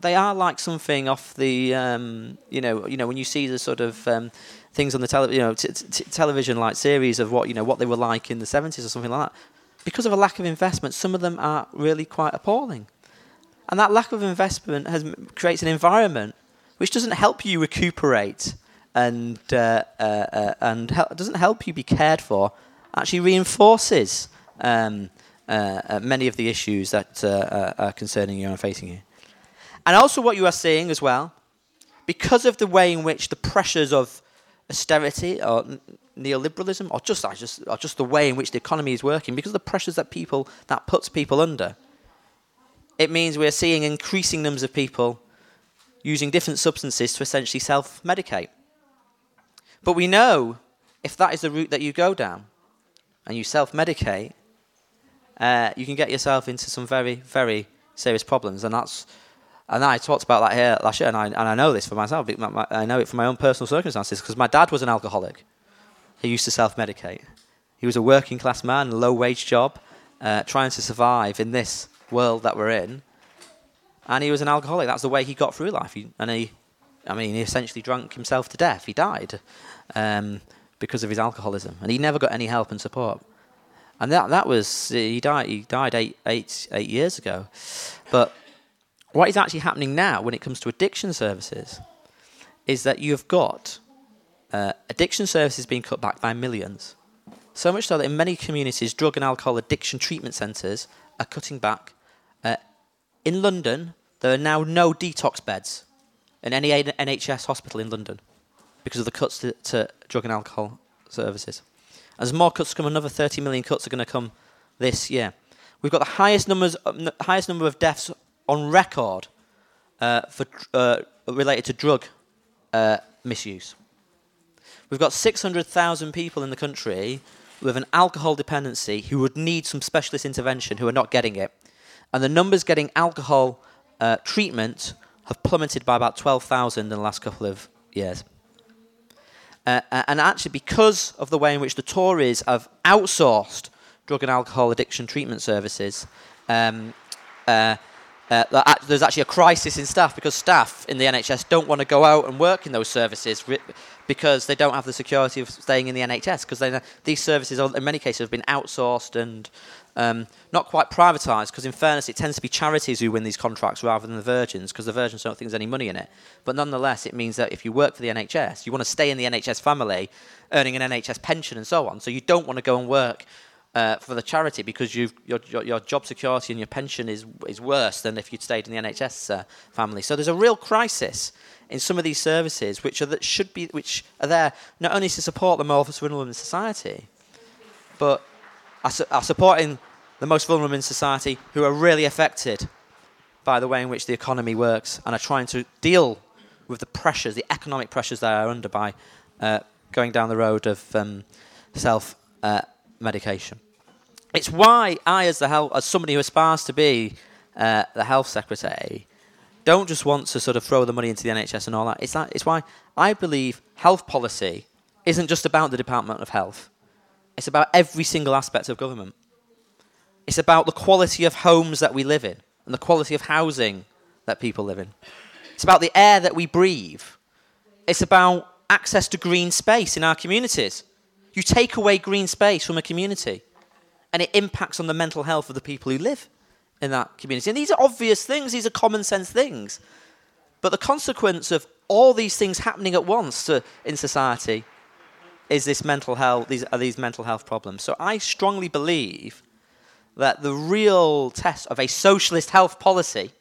they are like something off the um, you know you know when you see the sort of um, things on the tele- you know t- t- television like series of what you know what they were like in the 70s or something like that because of a lack of investment some of them are really quite appalling and that lack of investment has creates an environment which doesn't help you recuperate and uh, uh, uh, and hel- doesn't help you be cared for. Actually, reinforces um, uh, uh, many of the issues that uh, are concerning you and facing you. And also, what you are seeing as well, because of the way in which the pressures of austerity or neoliberalism, or just, just, or just the way in which the economy is working, because of the pressures that people that puts people under, it means we're seeing increasing numbers of people using different substances to essentially self medicate. But we know if that is the route that you go down and you self medicate, uh, you can get yourself into some very, very serious problems. And that's and I talked about that here last year, and I, and I know this for myself. I know it from my own personal circumstances because my dad was an alcoholic. He used to self medicate. He was a working class man, low wage job, uh, trying to survive in this world that we're in. And he was an alcoholic. That's the way he got through life. He, and he, I mean, he essentially drank himself to death. He died um, because of his alcoholism, and he never got any help and support. And that that was he died. He died eight eight eight years ago. But what is actually happening now when it comes to addiction services is that you've got uh, addiction services being cut back by millions. So much so that in many communities, drug and alcohol addiction treatment centres are cutting back. Uh, in London, there are now no detox beds in any NHS hospital in London because of the cuts to, to drug and alcohol services. As more cuts come, another 30 million cuts are going to come this year. We've got the highest numbers, highest number of deaths on record uh, for uh, related to drug uh, misuse. We've got 600,000 people in the country with an alcohol dependency who would need some specialist intervention who are not getting it. And the numbers getting alcohol uh, treatment have plummeted by about 12,000 in the last couple of years. Uh, and actually, because of the way in which the Tories have outsourced drug and alcohol addiction treatment services, um, uh, uh, there's actually a crisis in staff because staff in the NHS don't want to go out and work in those services because they don't have the security of staying in the NHS because these services, in many cases, have been outsourced and um, not quite privatised because, in fairness, it tends to be charities who win these contracts rather than the virgins because the virgins don't think there's any money in it. But nonetheless, it means that if you work for the NHS, you want to stay in the NHS family, earning an NHS pension and so on. So you don't want to go and work uh, for the charity because your, your, your job security and your pension is, is worse than if you'd stayed in the NHS uh, family. So there's a real crisis in some of these services which are that should be which are there not only to support the most vulnerable in society, but are, su- are supporting the most vulnerable in society who are really affected by the way in which the economy works and are trying to deal with the pressures, the economic pressures they are under by uh, going down the road of um, self uh, medication. It's why I, as the as somebody who aspires to be uh, the health secretary, don't just want to sort of throw the money into the NHS and all that. It's that. It's why I believe health policy isn't just about the Department of Health. It's about every single aspect of government. It's about the quality of homes that we live in and the quality of housing that people live in. It's about the air that we breathe. It's about access to green space in our communities. You take away green space from a community, and it impacts on the mental health of the people who live in that community. And these are obvious things, these are common sense things. But the consequence of all these things happening at once to, in society is this mental health, these are these mental health problems. So I strongly believe that the real test of a socialist health policy,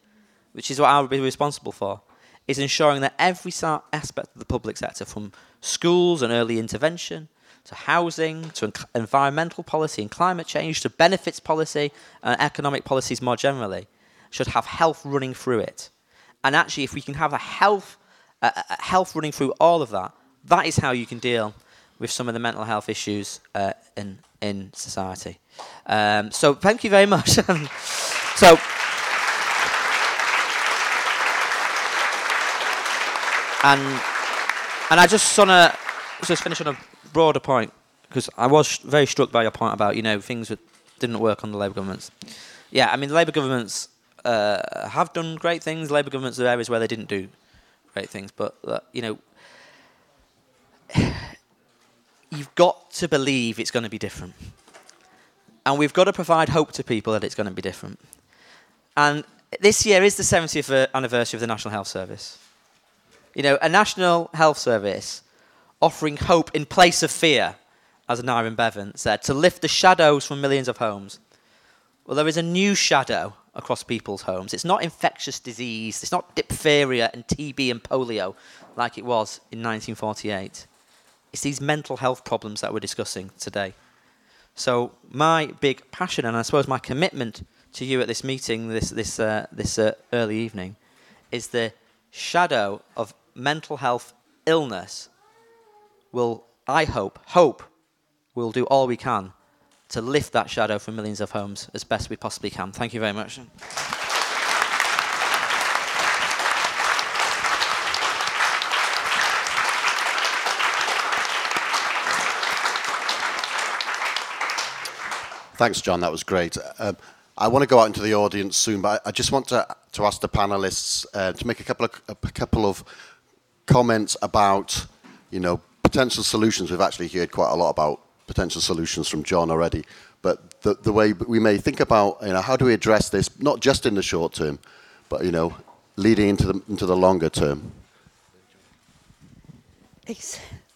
which is what I would be responsible for, is ensuring that every aspect of the public sector, from schools and early intervention to housing, to environmental policy and climate change, to benefits policy and economic policies more generally, should have health running through it. And actually, if we can have a health, uh, health running through all of that, that is how you can deal with some of the mental health issues uh, in in society. Um, so, thank you very much. so. And and I just want to just finish on a broader point because I was very struck by your point about you know things that didn't work on the Labour governments. Yeah, I mean the Labour governments uh, have done great things. Labour governments are areas where they didn't do great things, but uh, you know you've got to believe it's going to be different, and we've got to provide hope to people that it's going to be different. And this year is the 70th anniversary of the National Health Service. You know, a National Health Service offering hope in place of fear, as Aneurin Bevan said, to lift the shadows from millions of homes. Well, there is a new shadow across people's homes. It's not infectious disease, it's not diphtheria and TB and polio like it was in 1948. It's these mental health problems that we're discussing today. So, my big passion, and I suppose my commitment to you at this meeting this, this, uh, this uh, early evening, is the shadow of mental health illness will, I hope, hope we'll do all we can to lift that shadow from millions of homes as best we possibly can. Thank you very much. Thanks, John. That was great. Um, I want to go out into the audience soon, but I just want to, to ask the panelists uh, to make a couple of a couple of comments about, you know, potential solutions. We've actually heard quite a lot about potential solutions from John already, but the, the way we may think about, you know, how do we address this, not just in the short term, but, you know, leading into the, into the longer term?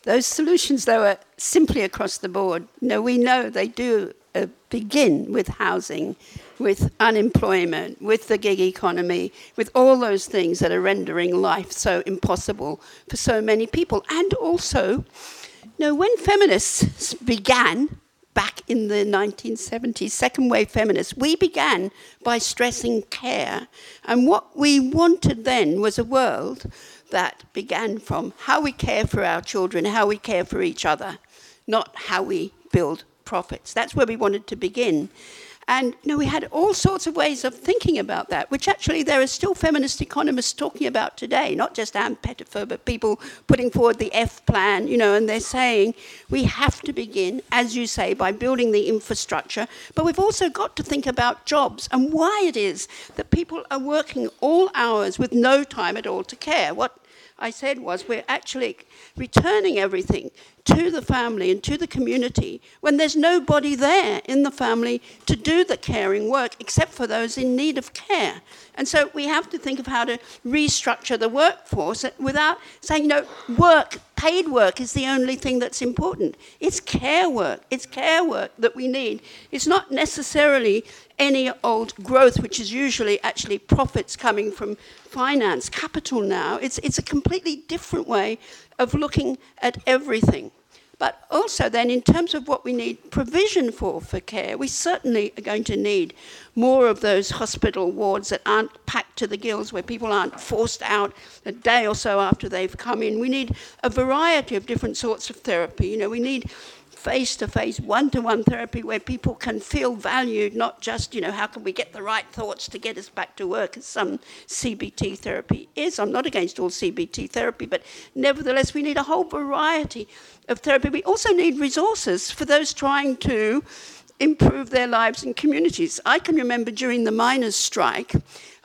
Those solutions, though, are simply across the board. No, we know they do uh, begin with housing, with unemployment, with the gig economy, with all those things that are rendering life so impossible for so many people. And also, you know, when feminists began back in the 1970s, second wave feminists, we began by stressing care. And what we wanted then was a world that began from how we care for our children, how we care for each other, not how we build profits. That's where we wanted to begin. And you know, we had all sorts of ways of thinking about that, which actually there are still feminist economists talking about today, not just Ann Pettifor, but people putting forward the F plan, you know, and they're saying we have to begin, as you say, by building the infrastructure, but we've also got to think about jobs and why it is that people are working all hours with no time at all to care. What I said was we're actually returning everything to the family and to the community when there's nobody there in the family to do the caring work except for those in need of care. And so we have to think of how to restructure the workforce without saying, no, work, paid work is the only thing that's important. It's care work. It's care work that we need. It's not necessarily any old growth, which is usually actually profits coming from finance, capital now. It's, it's a completely different way of looking at everything. But also, then, in terms of what we need provision for for care, we certainly are going to need more of those hospital wards that aren't packed to the gills, where people aren't forced out a day or so after they've come in. We need a variety of different sorts of therapy. You know, we need face to face, one to one therapy where people can feel valued, not just, you know, how can we get the right thoughts to get us back to work, as some CBT therapy is. I'm not against all CBT therapy, but nevertheless, we need a whole variety of therapy. We also need resources for those trying to improve their lives and communities. I can remember during the miners' strike,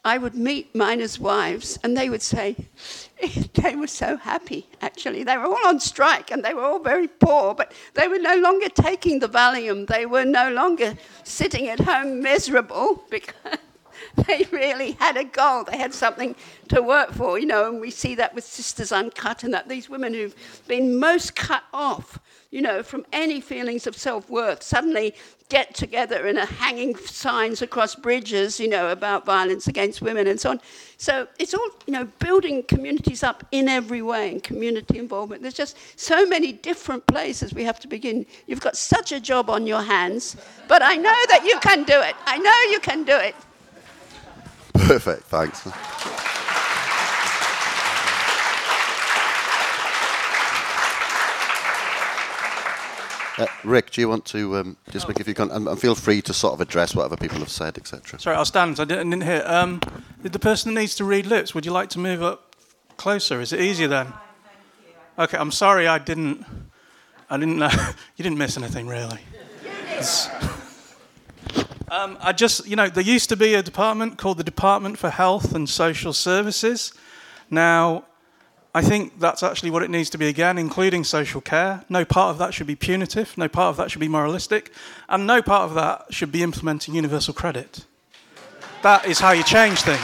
I would meet miners' wives, and they would say, they were so happy, actually. They were all on strike and they were all very poor, but they were no longer taking the Valium. They were no longer sitting at home miserable because they really had a goal. They had something to work for, you know, and we see that with Sisters Uncut and that these women who've been most cut off, you know, from any feelings of self worth suddenly get together and are hanging signs across bridges, you know, about violence against women and so on. So it's all, you know, building communities up in every way and community involvement. There's just so many different places we have to begin. You've got such a job on your hands, but I know that you can do it. I know you can do it. Perfect, thanks. Uh, Rick, do you want to um, just make a few comments? And, and, feel free to sort of address whatever people have said, etc. Sorry, I'll stand. I didn't, didn't hear. Um, the person that needs to read lips, would you like to move up closer? Is it easier then? Okay, I'm sorry I didn't. I didn't know. you didn't miss anything, really. Um, I just, you know, there used to be a department called the Department for Health and Social Services. Now, I think that's actually what it needs to be again, including social care. No part of that should be punitive, no part of that should be moralistic, and no part of that should be implementing universal credit. That is how you change things.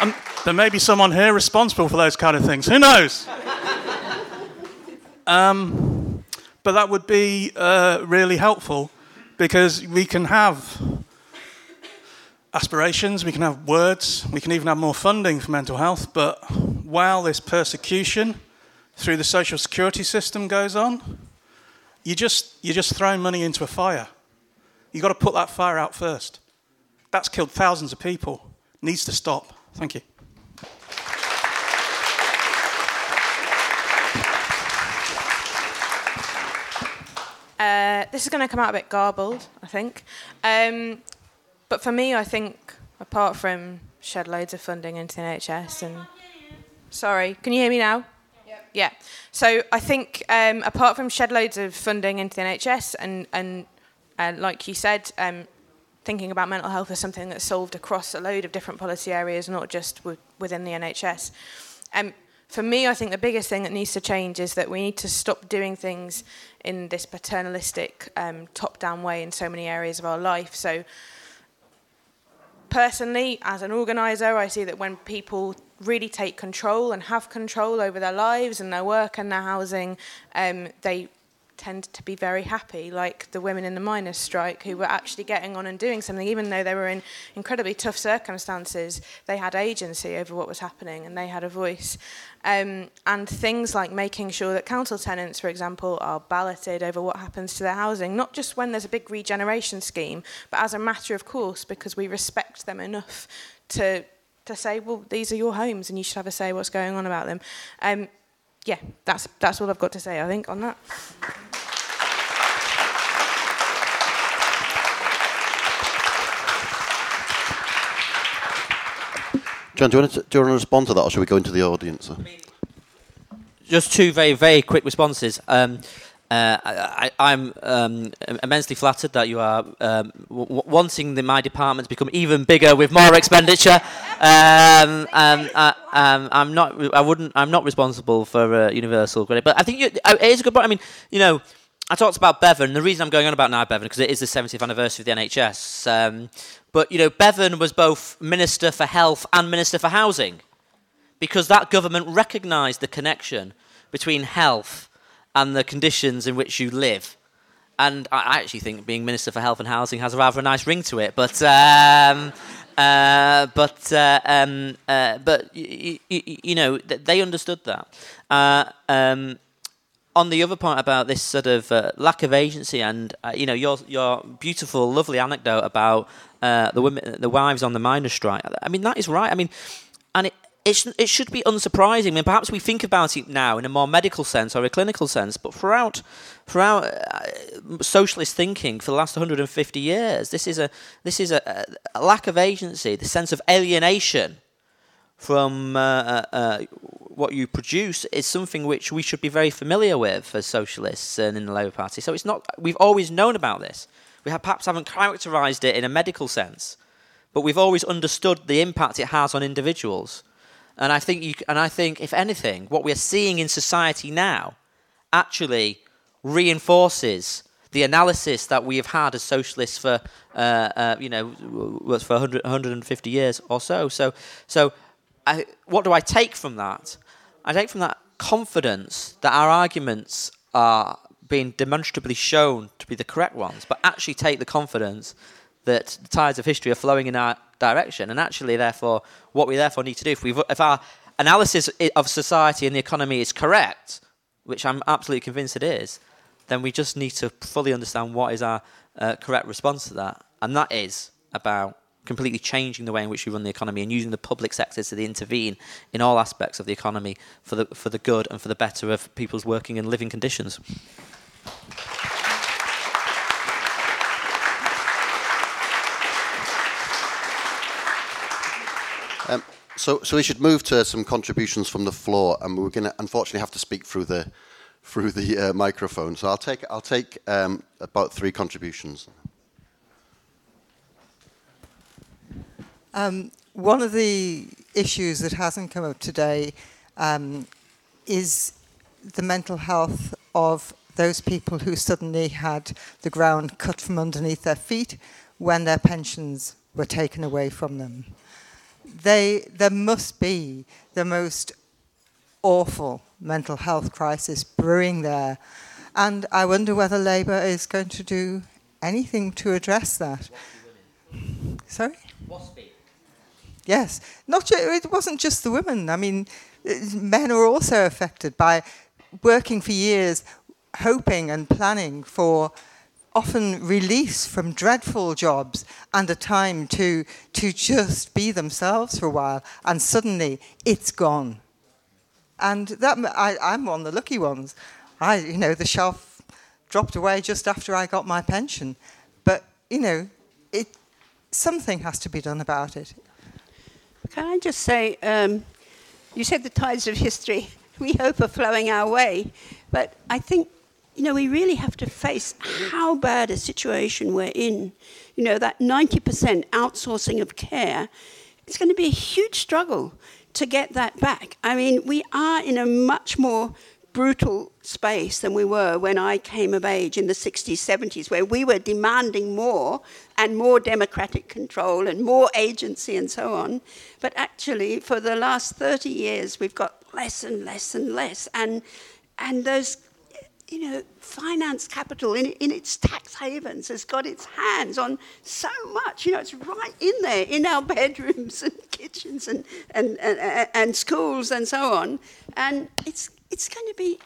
And there may be someone here responsible for those kind of things. Who knows? Um, but that would be uh, really helpful because we can have aspirations, we can have words, we can even have more funding for mental health, but while this persecution through the social security system goes on, you just, you're just throwing money into a fire. You've got to put that fire out first. That's killed thousands of people. needs to stop. Thank you. Uh, this is going to come out a bit garbled, I think. Um, but for me, I think apart from shed loads of funding into the NHS and sorry, can you hear me now? Yep. yeah. So I think um, apart from shed loads of funding into the NHS and and uh, like you said, um, thinking about mental health as something that's solved across a load of different policy areas, not just w- within the NHS. Um, for me, I think the biggest thing that needs to change is that we need to stop doing things in this paternalistic, um, top-down way in so many areas of our life. So personally, as an organizer, I see that when people really take control and have control over their lives and their work and their housing, um, they tend to be very happy, like the women in the miners' strike who were actually getting on and doing something, even though they were in incredibly tough circumstances. They had agency over what was happening and they had a voice. Um, and things like making sure that council tenants, for example, are balloted over what happens to their housing, not just when there's a big regeneration scheme, but as a matter of course, because we respect them enough to to say, well, these are your homes and you should have a say what's going on about them. Um, yeah, that's that's all I've got to say, I think, on that. John, do you, want to, do you want to respond to that, or should we go into the audience? Just two very, very quick responses. Um, uh, I, I'm um, immensely flattered that you are um, w- wanting the, my department to become even bigger with more expenditure. Um, um, I, um, I'm not. I wouldn't. I'm not responsible for uh, universal credit, but I think you, uh, it is a good point. I mean, you know, I talked about Bevan. The reason I'm going on about now Bevan because it is the 70th anniversary of the NHS. Um, but you know, Bevan was both Minister for Health and Minister for Housing, because that government recognised the connection between health and the conditions in which you live. And I actually think being Minister for Health and Housing has a rather nice ring to it. But um, uh, but uh, um, uh, but y- y- you know they understood that. Uh, um, on the other point about this sort of uh, lack of agency and uh, you know your your beautiful lovely anecdote about the women the wives on the miners strike I mean that is right I mean and it it, sh- it should be unsurprising. I mean, perhaps we think about it now in a more medical sense or a clinical sense, but throughout, throughout uh, socialist thinking for the last 150 years, this is a this is a, a lack of agency, the sense of alienation from uh, uh, uh, what you produce is something which we should be very familiar with as socialists and in the Labour Party. So it's not. We've always known about this. We have perhaps haven't characterised it in a medical sense, but we've always understood the impact it has on individuals. And I think you, and I think if anything, what we're seeing in society now actually reinforces the analysis that we have had as socialists for uh, uh, you know for 100, 150 years or so. So so I, what do I take from that? I take from that confidence that our arguments are being demonstrably shown to be the correct ones, but actually take the confidence that the tides of history are flowing in our direction, and actually, therefore, what we therefore need to do if we if our analysis of society and the economy is correct, which I'm absolutely convinced it is, then we just need to fully understand what is our uh, correct response to that, and that is about completely changing the way in which we run the economy and using the public sector to intervene in all aspects of the economy for the for the good and for the better of people's working and living conditions. Um, so, so we should move to some contributions from the floor, and we're going to unfortunately have to speak through the through the uh, microphone. So I'll take I'll take um, about three contributions. Um, one of the issues that hasn't come up today um, is the mental health of those people who suddenly had the ground cut from underneath their feet when their pensions were taken away from them. They, there must be the most awful mental health crisis brewing there. And I wonder whether Labour is going to do anything to address that. Sorry? Yes, not ju- it wasn't just the women. I mean, men are also affected by working for years, hoping and planning for often release from dreadful jobs and a time to to just be themselves for a while, and suddenly it's gone. And that I, I'm one of the lucky ones. I, you know, the shelf dropped away just after I got my pension, but you know, it something has to be done about it. Can I just say, um, you said the tides of history we hope are flowing our way. But I think, you know, we really have to face how bad a situation we're in. You know, that 90% outsourcing of care, it's going to be a huge struggle to get that back. I mean, we are in a much more brutal space than we were when I came of age in the 60s, 70s, where we were demanding more and more democratic control and more agency and so on. But actually, for the last 30 years, we've got less and less and less. And, and those, you know, finance capital in, in its tax havens has got its hands on so much. You know, it's right in there, in our bedrooms and kitchens and, and, and, and schools and so on. And it's it's going to be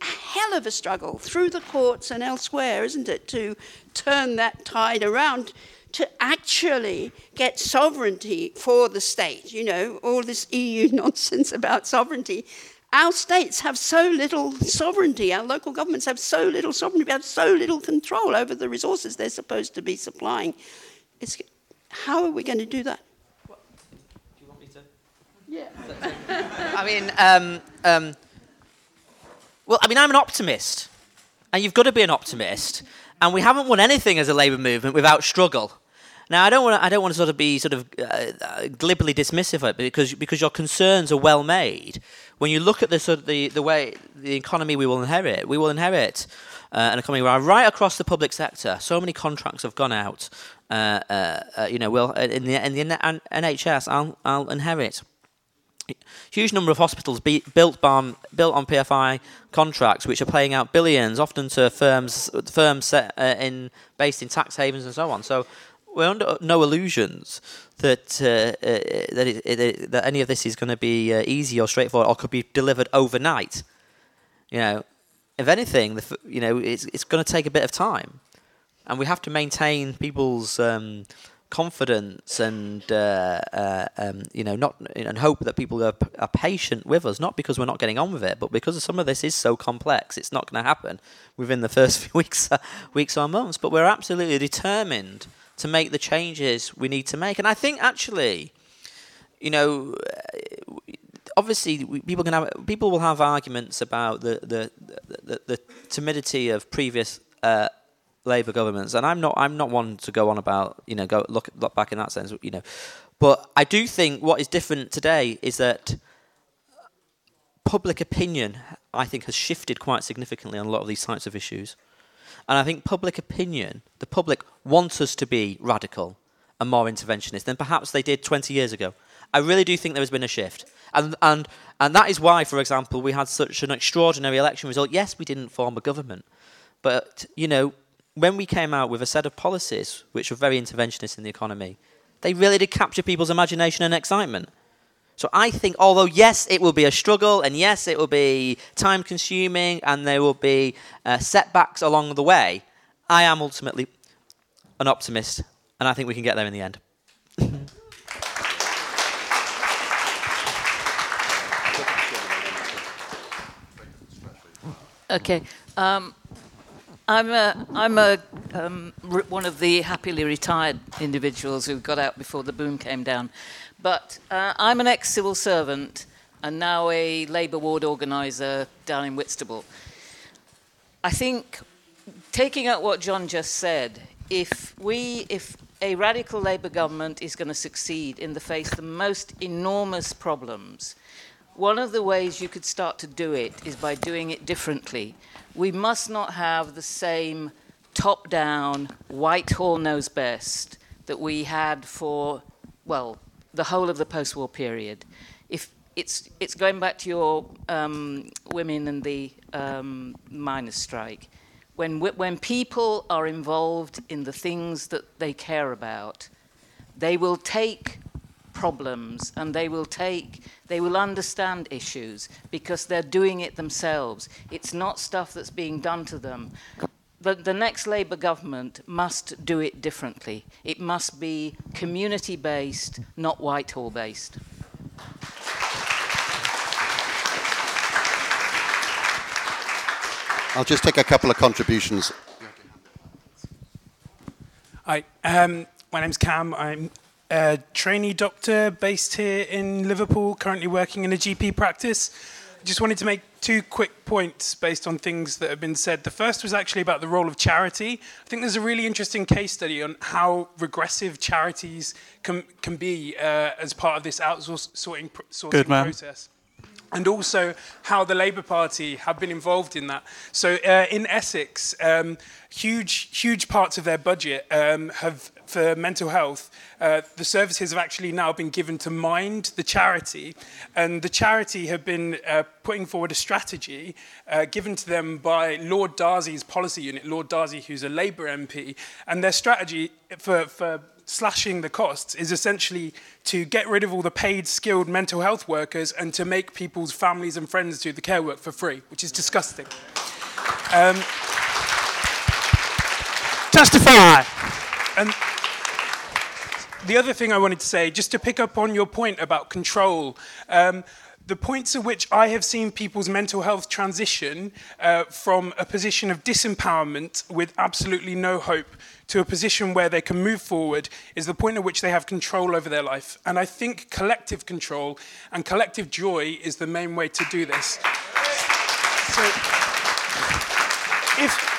a hell of a struggle through the courts and elsewhere, isn't it, to turn that tide around to actually get sovereignty for the state. You know, all this EU nonsense about sovereignty. Our states have so little sovereignty, our local governments have so little sovereignty, we have so little control over the resources they're supposed to be supplying. It's, how are we going to do that? Do you want me to? Yeah. I mean, um, um, well, I mean, I'm an optimist, and you've got to be an optimist. And we haven't won anything as a Labour movement without struggle. Now, I don't want to. I don't want to sort of be sort of uh, uh, glibly dismissive of it because because your concerns are well made. When you look at the sort of the, the way the economy we will inherit, we will inherit uh, an economy where right across the public sector, so many contracts have gone out. Uh, uh, uh you know, well, in the in the NHS, I'll I'll inherit huge number of hospitals be, built on built on PFI contracts, which are paying out billions, often to firms firms set, uh, in based in tax havens and so on. So we're under no illusions that uh, uh, that, it, that any of this is going to be uh, easy or straightforward or could be delivered overnight. You know, if anything, the, you know, it's it's going to take a bit of time, and we have to maintain people's. Um, confidence and uh, uh, um, you know not and hope that people are, are patient with us not because we're not getting on with it but because some of this is so complex it's not going to happen within the first few weeks weeks or months but we're absolutely determined to make the changes we need to make. And I think actually you know obviously people can have people will have arguments about the the, the, the timidity of previous uh, Labour governments, and I'm not I'm not one to go on about you know go look look back in that sense, you know, but I do think what is different today is that public opinion I think has shifted quite significantly on a lot of these types of issues, and I think public opinion, the public wants us to be radical and more interventionist than perhaps they did 20 years ago. I really do think there has been a shift. And, and, and that is why, for example, we had such an extraordinary election result. Yes, we didn't form a government, but, you know, when we came out with a set of policies which were very interventionist in the economy, they really did capture people's imagination and excitement. So I think, although yes, it will be a struggle, and yes, it will be time consuming, and there will be uh, setbacks along the way, I am ultimately an optimist, and I think we can get there in the end. okay. Um, I'm a, I'm a, um, one of the happily retired individuals who got out before the boom came down. But uh, I'm an ex civil servant and now a Labour ward organiser down in Whitstable. I think, taking out what John just said, if we, if a radical Labour government is going to succeed in the face of the most enormous problems, one of the ways you could start to do it is by doing it differently we must not have the same top down, Whitehall knows best that we had for, well, the whole of the post war period. If it's, it's going back to your um, women and the um, miners' strike. When, when people are involved in the things that they care about, they will take problems and they will take they will understand issues because they're doing it themselves it's not stuff that's being done to them the, the next Labour government must do it differently. It must be community based, not Whitehall based. I'll just take a couple of contributions. Hi, um, my name's Cam. I'm a trainee doctor based here in Liverpool, currently working in a GP practice. Just wanted to make two quick points based on things that have been said. The first was actually about the role of charity. I think there's a really interesting case study on how regressive charities can, can be uh, as part of this outsourcing sourcing Good, process and also how the Labour Party have been involved in that. So uh, in Essex, um, huge, huge parts of their budget um, have for mental health. Uh, the services have actually now been given to Mind, the charity, and the charity have been uh, putting forward a strategy uh, given to them by Lord Darzi's policy unit, Lord Darcy, who's a Labour MP, and their strategy for, for slashing the costs is essentially to get rid of all the paid skilled mental health workers and to make people's families and friends do the care work for free, which is disgusting. Um, Testify! And the other thing I wanted to say, just to pick up on your point about control, um, the points at which I have seen people's mental health transition uh, from a position of disempowerment with absolutely no hope to a position where they can move forward is the point at which they have control over their life. And I think collective control and collective joy is the main way to do this. So, if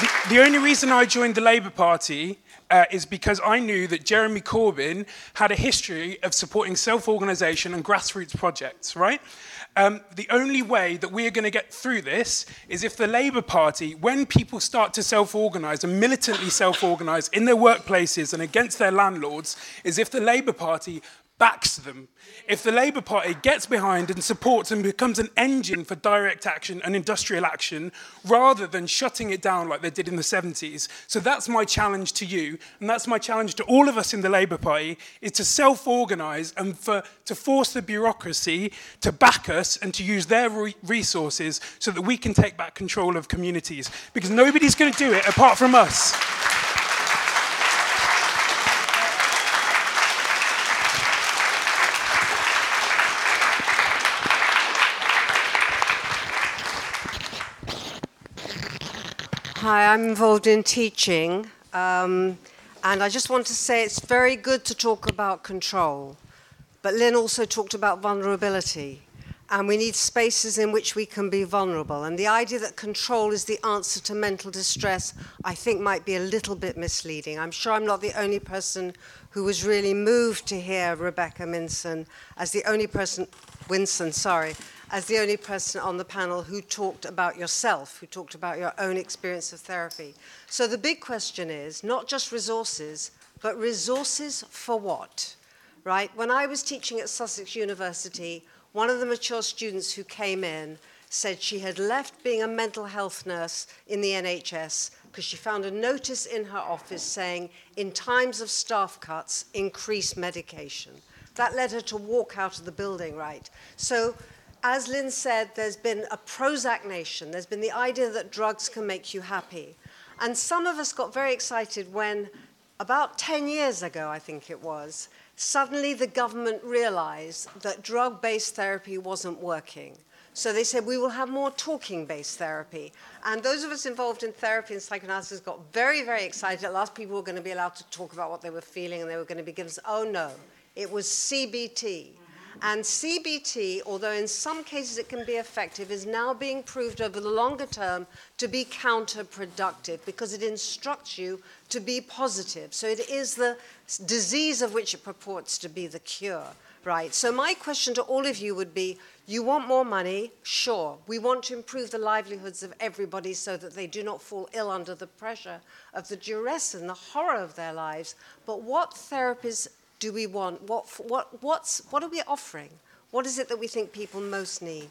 the, the only reason I joined the Labour Party uh, is because I knew that Jeremy Corbyn had a history of supporting self organisation and grassroots projects, right? Um, the only way that we are going to get through this is if the Labour Party, when people start to self organise and militantly self organise in their workplaces and against their landlords, is if the Labour Party backs them. If the Labour Party gets behind and supports and becomes an engine for direct action and industrial action rather than shutting it down like they did in the 70s. So that's my challenge to you, and that's my challenge to all of us in the Labour Party, is to self-organise and for, to force the bureaucracy to back us and to use their re resources so that we can take back control of communities. Because nobody's going to do it apart from us. Hi, I'm involved in teaching, um, and I just want to say it's very good to talk about control. But Lynne also talked about vulnerability, and we need spaces in which we can be vulnerable. And the idea that control is the answer to mental distress, I think, might be a little bit misleading. I'm sure I'm not the only person who was really moved to hear Rebecca Minson as the only person, Winson, sorry, as the only person on the panel who talked about yourself, who talked about your own experience of therapy. So the big question is not just resources, but resources for what? Right? When I was teaching at Sussex University, one of the mature students who came in said she had left being a mental health nurse in the NHS because she found a notice in her office saying, in times of staff cuts, increase medication. That led her to walk out of the building, right? So as Lynne said, there's been a Prozac nation. There's been the idea that drugs can make you happy. And some of us got very excited when, about 10 years ago, I think it was, suddenly the government realized that drug based therapy wasn't working. So they said, we will have more talking based therapy. And those of us involved in therapy and psychoanalysis got very, very excited. At last, people were going to be allowed to talk about what they were feeling and they were going to be given, oh no, it was CBT. And CBT, although in some cases it can be effective, is now being proved over the longer term to be counterproductive because it instructs you to be positive. So it is the disease of which it purports to be the cure, right? So my question to all of you would be, you want more money? Sure. We want to improve the livelihoods of everybody so that they do not fall ill under the pressure of the duress and the horror of their lives. But what therapies do we want? What, what, what's, what are we offering? What is it that we think people most need?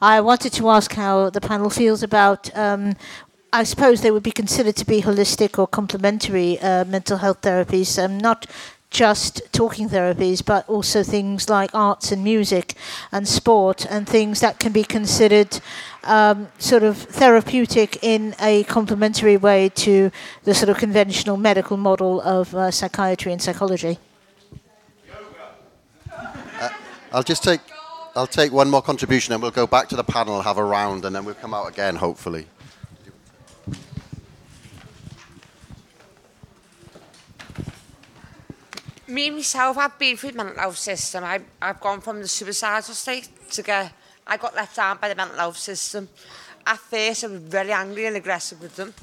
I wanted to ask how the panel feels about um, I suppose they would be considered to be holistic or complementary uh, mental health therapies, um, not just talking therapies, but also things like arts and music and sport and things that can be considered um, sort of therapeutic in a complementary way to the sort of conventional medical model of uh, psychiatry and psychology. Uh, I'll just take I'll take one more contribution and we'll go back to the panel, have a round, and then we'll come out again, hopefully. Me myself, I've been through the mental health system. I, I've gone from the suicidal state to get... I got left out by the mental health system. At first, I was very angry and aggressive with them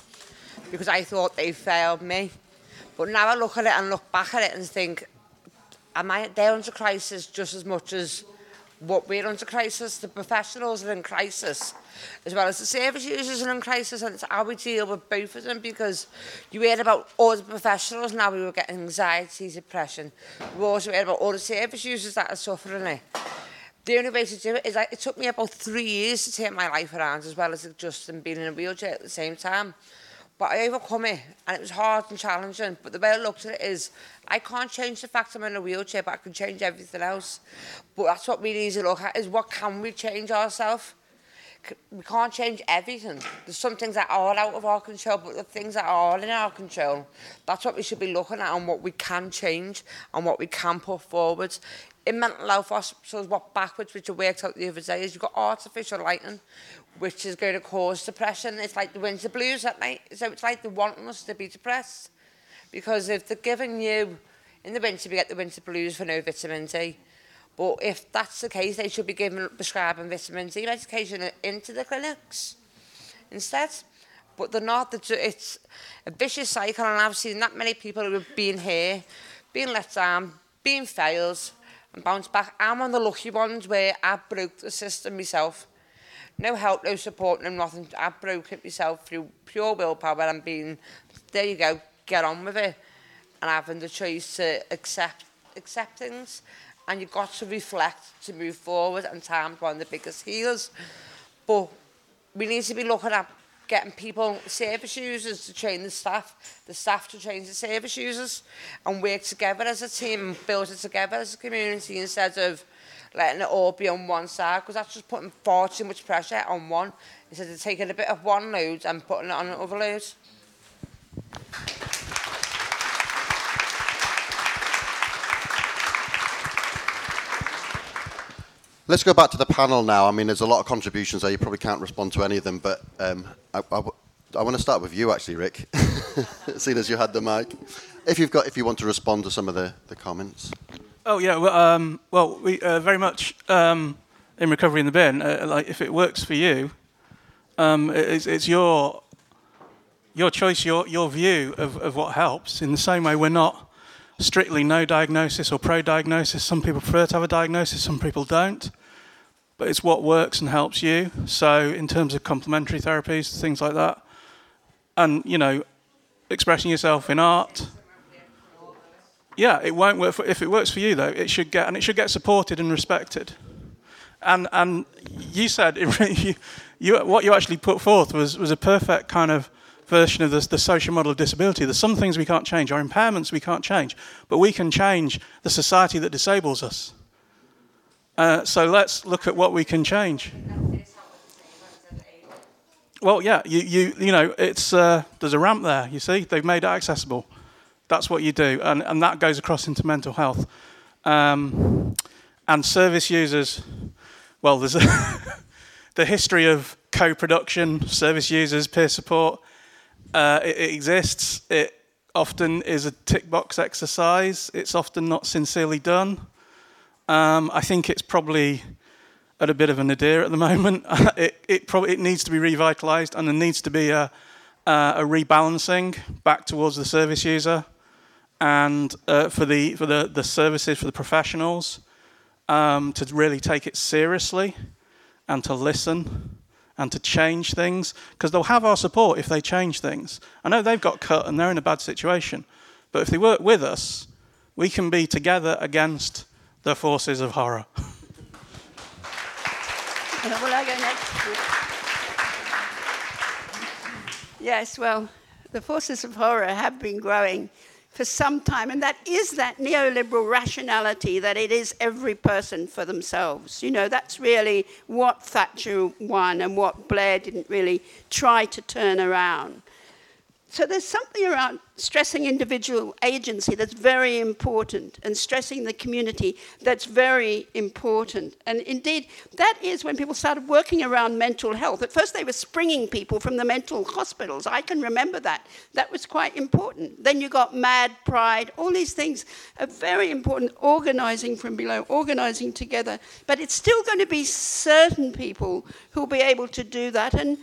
because I thought they failed me. But now I look at it and look back at it and think, am I, they're under crisis just as much as what we're under crisis, the professionals are in crisis, as well as the service users are in crisis, and it's how we deal with both of them, because you hear about all the professionals now we were getting anxiety, depression. we also hear about all the service users that are suffering it. The only way to do it is like, it took me about three years to turn my life around, as well as just being in a wheelchair at the same time. But I overcome it, and it was hard and challenging. But the way I looked at it is, I can't change the fact I'm in a wheelchair, but I can change everything else. But that's what we need to look at, is what can we change ourselves? We can't change everything. There's some things that are out of our control, but the things that are in our control, that's what we should be looking at and what we can change and what we can put forward. In mental health hospitals, what backwards, which I worked out the other day, is you've got artificial lighting, which is going to cause depression. It's like the winter blues at night. So it's like they're wanting us to be depressed. Because if they're giving you, in the winter, we get the winter blues for no vitamin D. But if that's the case, they should be giving, prescribing vitamin D medication into the clinics instead. But they're not. It's a vicious cycle, and I've seen that many people who have been here, being let down, being failed, and bounced back. I'm one of the lucky ones where I broke the system myself. no help, no support, no nothing. I broke it myself through pure willpower and being, there you go, get on with it. And having the choice to accept acceptance. And you've got to reflect to move forward and time's one of the biggest healers. But we need to be looking at getting people, service users to train the staff, the staff to train the service users and work together as a team and build it together as a community instead of letting it all be on one side because that's just putting far too much pressure on one instead of taking a bit of one load and putting it on another load. Let's go back to the panel now. I mean, there's a lot of contributions there. You probably can't respond to any of them, but um, I, I, I want to start with you, actually, Rick, seeing as you had the mic. If you've got, if you want to respond to some of the, the comments. Oh yeah, well, um, well we uh, very much um, in recovery in the bin. Uh, like if it works for you, um, it's, it's your your choice, your your view of, of what helps. In the same way, we're not strictly no diagnosis or pro diagnosis. Some people prefer to have a diagnosis, some people don't. But it's what works and helps you. So in terms of complementary therapies, things like that, and you know, expressing yourself in art yeah, it won't work. For, if it works for you, though, it should get and it should get supported and respected. And and you said it, you, you, what you actually put forth was was a perfect kind of version of the, the social model of disability. There's some things we can't change, our impairments we can't change, but we can change the society that disables us. Uh, so let's look at what we can change. Well, yeah, you, you, you know, it's, uh, there's a ramp there, you see, they've made it accessible. That's what you do, and, and that goes across into mental health. Um, and service users, well, there's a the history of co-production, service users, peer support. Uh, it, it exists. It often is a tick box exercise. It's often not sincerely done. Um, I think it's probably at a bit of an nadir at the moment. it, it, probably, it needs to be revitalised and there needs to be a, uh, a rebalancing back towards the service user and uh, for the for the, the services for the professionals um, to really take it seriously and to listen and to change things because they'll have our support if they change things. I know they've got cut and they're in a bad situation, but if they work with us, we can be together against the forces of horror. Yes, well, the forces of horror have been growing for some time, and that is that neoliberal rationality that it is every person for themselves. You know, that's really what Thatcher won and what Blair didn't really try to turn around. So there's something around stressing individual agency that's very important and stressing the community that's very important. And indeed, that is when people started working around mental health. At first, they were springing people from the mental hospitals. I can remember that. That was quite important. Then you got MAD, Pride, all these things are very important, organizing from below, organizing together. But it's still going to be certain people who will be able to do that. And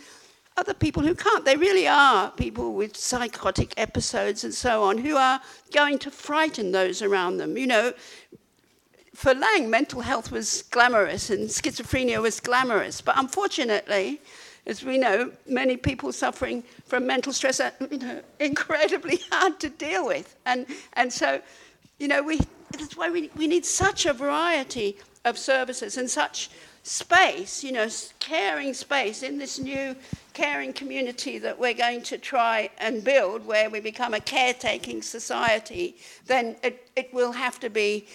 other people who can't. They really are people with psychotic episodes and so on who are going to frighten those around them. You know, for Laing, mental health was glamorous and schizophrenia was glamorous. But unfortunately, as we know, many people suffering from mental stress are you know, incredibly hard to deal with. And, and so, you know, we, that's why we, we need such a variety of services and such space, you know, caring space in this new caring community that we're going to try and build, where we become a caretaking society, then it, it will have to be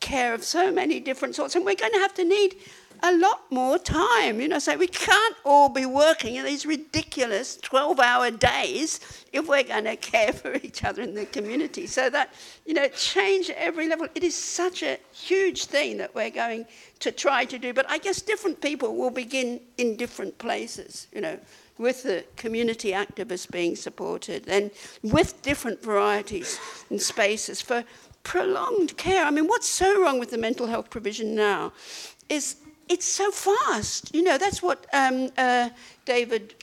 care of so many different sorts. And we're going to have to need a lot more time. You know, so we can't all be working in these ridiculous 12 hour days if we're going to care for each other in the community. So that, you know, change at every level. It is such a huge thing that we're going to try to do. But I guess different people will begin in different places, you know, with the community activists being supported and with different varieties and spaces for prolonged care. I mean, what's so wrong with the mental health provision now is it's so fast. You know, that's what um, uh, David,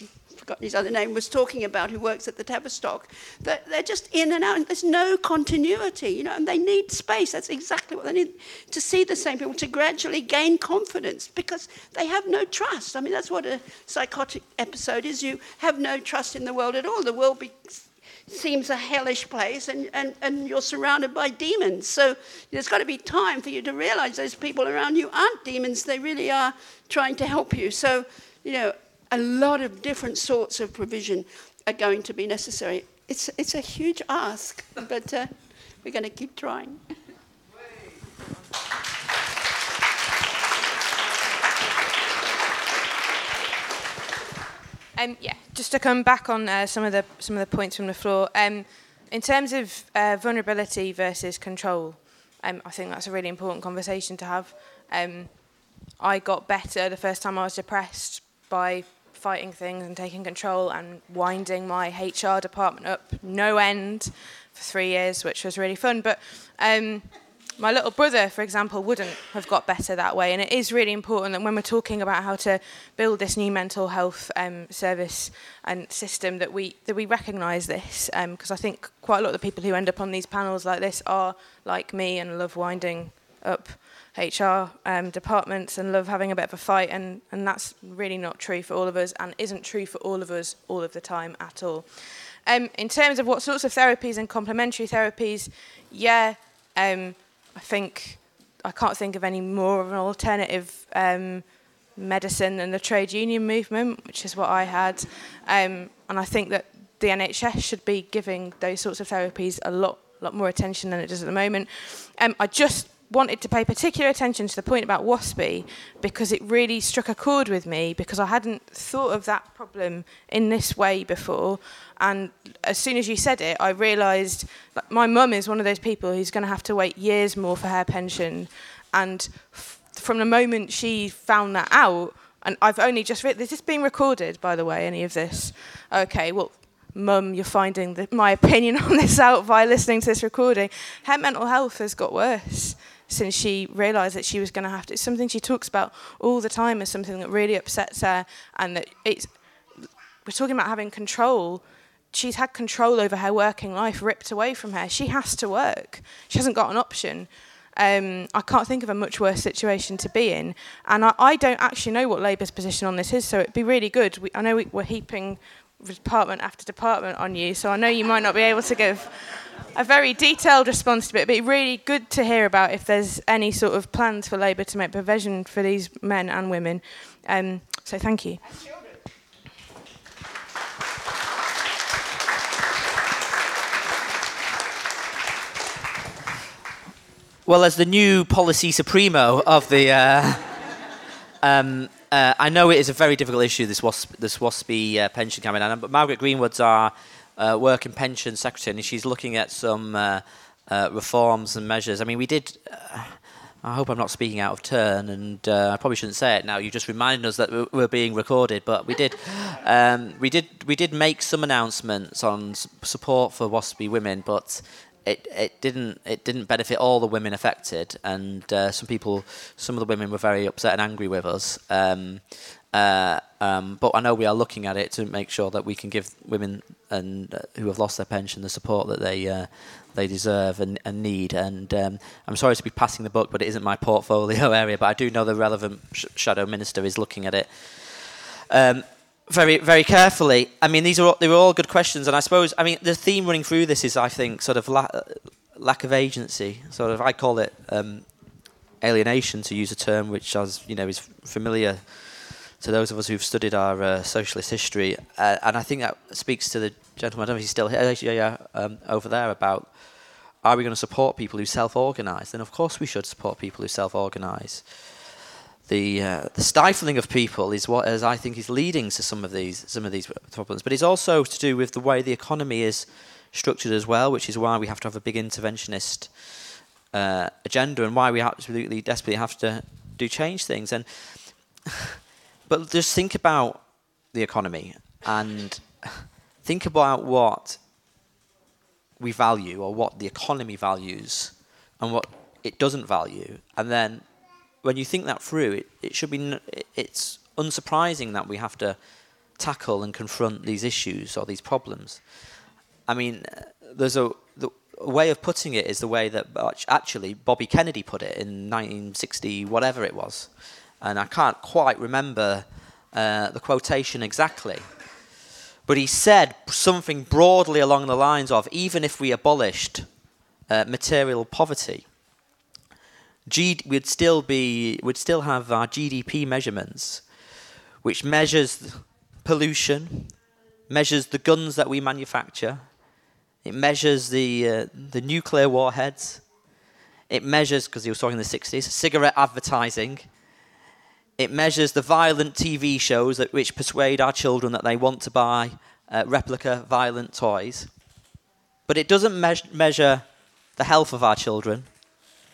forgotten his other name, was talking about, who works at the Tavistock. That they're just in and out, there's no continuity, you know, and they need space. That's exactly what they need to see the same people, to gradually gain confidence because they have no trust. I mean, that's what a psychotic episode is. You have no trust in the world at all. The world be- seems a hellish place and, and, and you're surrounded by demons. So there's got to be time for you to realize those people around you aren't demons, they really are trying to help you. So, you know, a lot of different sorts of provision are going to be necessary. It's, it's a huge ask, but uh, we're going to keep trying. Um, yeah, just to come back on uh, some of the some of the points from the floor. Um, in terms of uh, vulnerability versus control, um, I think that's a really important conversation to have. Um, I got better the first time I was depressed by fighting things and taking control and winding my HR department up no end for three years, which was really fun. But um, my little brother, for example, wouldn't have got better that way. And it is really important that when we're talking about how to build this new mental health um, service and system, that we that we recognise this, because um, I think quite a lot of the people who end up on these panels like this are like me and love winding up HR um, departments and love having a bit of a fight, and, and that's really not true for all of us, and isn't true for all of us all of the time at all. Um, in terms of what sorts of therapies and complementary therapies, yeah, um, I think I can't think of any more of an alternative um, medicine than the trade union movement, which is what I had. Um, and I think that the NHS should be giving those sorts of therapies a lot, lot more attention than it does at the moment. Um, I just wanted to pay particular attention to the point about WASPI because it really struck a chord with me because I hadn't thought of that problem in this way before. And as soon as you said it, I realised that my mum is one of those people who's going to have to wait years more for her pension. And f- from the moment she found that out, and I've only just read, is this being recorded, by the way, any of this? Okay, well, mum, you're finding the, my opinion on this out by listening to this recording. Her mental health has got worse since she realised that she was going to have to. It's something she talks about all the time as something that really upsets her, and that it's. We're talking about having control. She's had control over her working life ripped away from her. She has to work. She hasn't got an option. Um, I can't think of a much worse situation to be in. And I, I don't actually know what Labour's position on this is, so it'd be really good. We, I know we, we're heaping department after department on you, so I know you might not be able to give a very detailed response to it, but really good to hear about if there's any sort of plans for Labour to make provision for these men and women. Um, so thank you. Well, as the new policy supremo of the, uh, um, uh, I know it is a very difficult issue. This WASP, this WASPI uh, pension campaign, but Margaret Greenwood's our uh, Work and Pension Secretary, and she's looking at some uh, uh, reforms and measures. I mean, we did. Uh, I hope I'm not speaking out of turn, and uh, I probably shouldn't say it now. You just reminded us that we're being recorded, but we did, um, we did, we did make some announcements on support for WASPI women, but it, it didn't it didn't benefit all the women affected, and uh, some people, some of the women were very upset and angry with us. Um, uh, um, but I know we are looking at it to make sure that we can give women and uh, who have lost their pension the support that they uh, they deserve and, and need. And um, I'm sorry to be passing the book, but it isn't my portfolio area. But I do know the relevant sh- shadow minister is looking at it. Um, very, very carefully. I mean, these are all, they were all good questions, and I suppose I mean the theme running through this is, I think, sort of la- lack of agency. Sort of, I call it um, alienation, to use a term which, as you know, is familiar to those of us who've studied our uh, socialist history, uh, and I think that speaks to the gentleman. I don't know if he's still here, yeah, yeah, um, over there about are we going to support people who self-organise? Then of course we should support people who self-organise. The uh, the stifling of people is what, as I think, is leading to some of these some of these problems. But it's also to do with the way the economy is structured as well, which is why we have to have a big interventionist uh, agenda and why we absolutely desperately have to do change things. And but just think about the economy and think about what we value or what the economy values and what it doesn't value. And then when you think that through, it, it should be it's unsurprising that we have to tackle and confront these issues or these problems. I mean, uh, there's a, the, a way of putting it is the way that actually Bobby Kennedy put it in 1960, whatever it was. And I can't quite remember uh, the quotation exactly. But he said something broadly along the lines of even if we abolished uh, material poverty, G- we'd still be we'd still have our GDP measurements, which measures pollution, measures the guns that we manufacture, it measures the uh, the nuclear warheads, it measures because he was talking in the 60s cigarette advertising. It measures the violent TV shows that which persuade our children that they want to buy uh, replica violent toys. But it doesn't meas- measure the health of our children.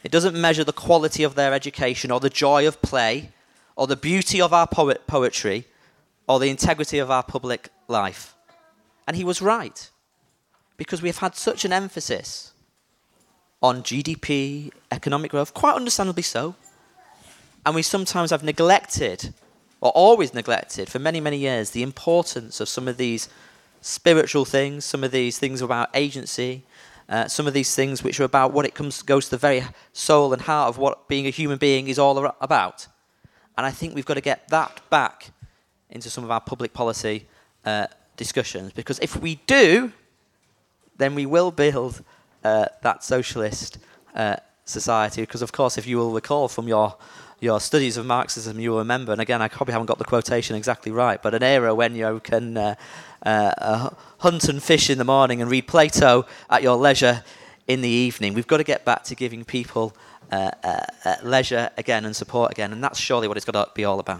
It doesn't measure the quality of their education or the joy of play or the beauty of our poet- poetry or the integrity of our public life. And he was right. Because we have had such an emphasis on GDP, economic growth, quite understandably so. And we sometimes have neglected, or always neglected, for many, many years, the importance of some of these spiritual things, some of these things about agency, uh, some of these things which are about what it comes goes to the very soul and heart of what being a human being is all about. And I think we've got to get that back into some of our public policy uh, discussions because if we do, then we will build uh, that socialist uh, society. Because, of course, if you will recall from your your studies of Marxism, you will remember, and again, I probably haven't got the quotation exactly right, but an era when you can uh, uh, uh, hunt and fish in the morning and read Plato at your leisure in the evening. We've got to get back to giving people uh, uh, uh, leisure again and support again, and that's surely what it's got to be all about.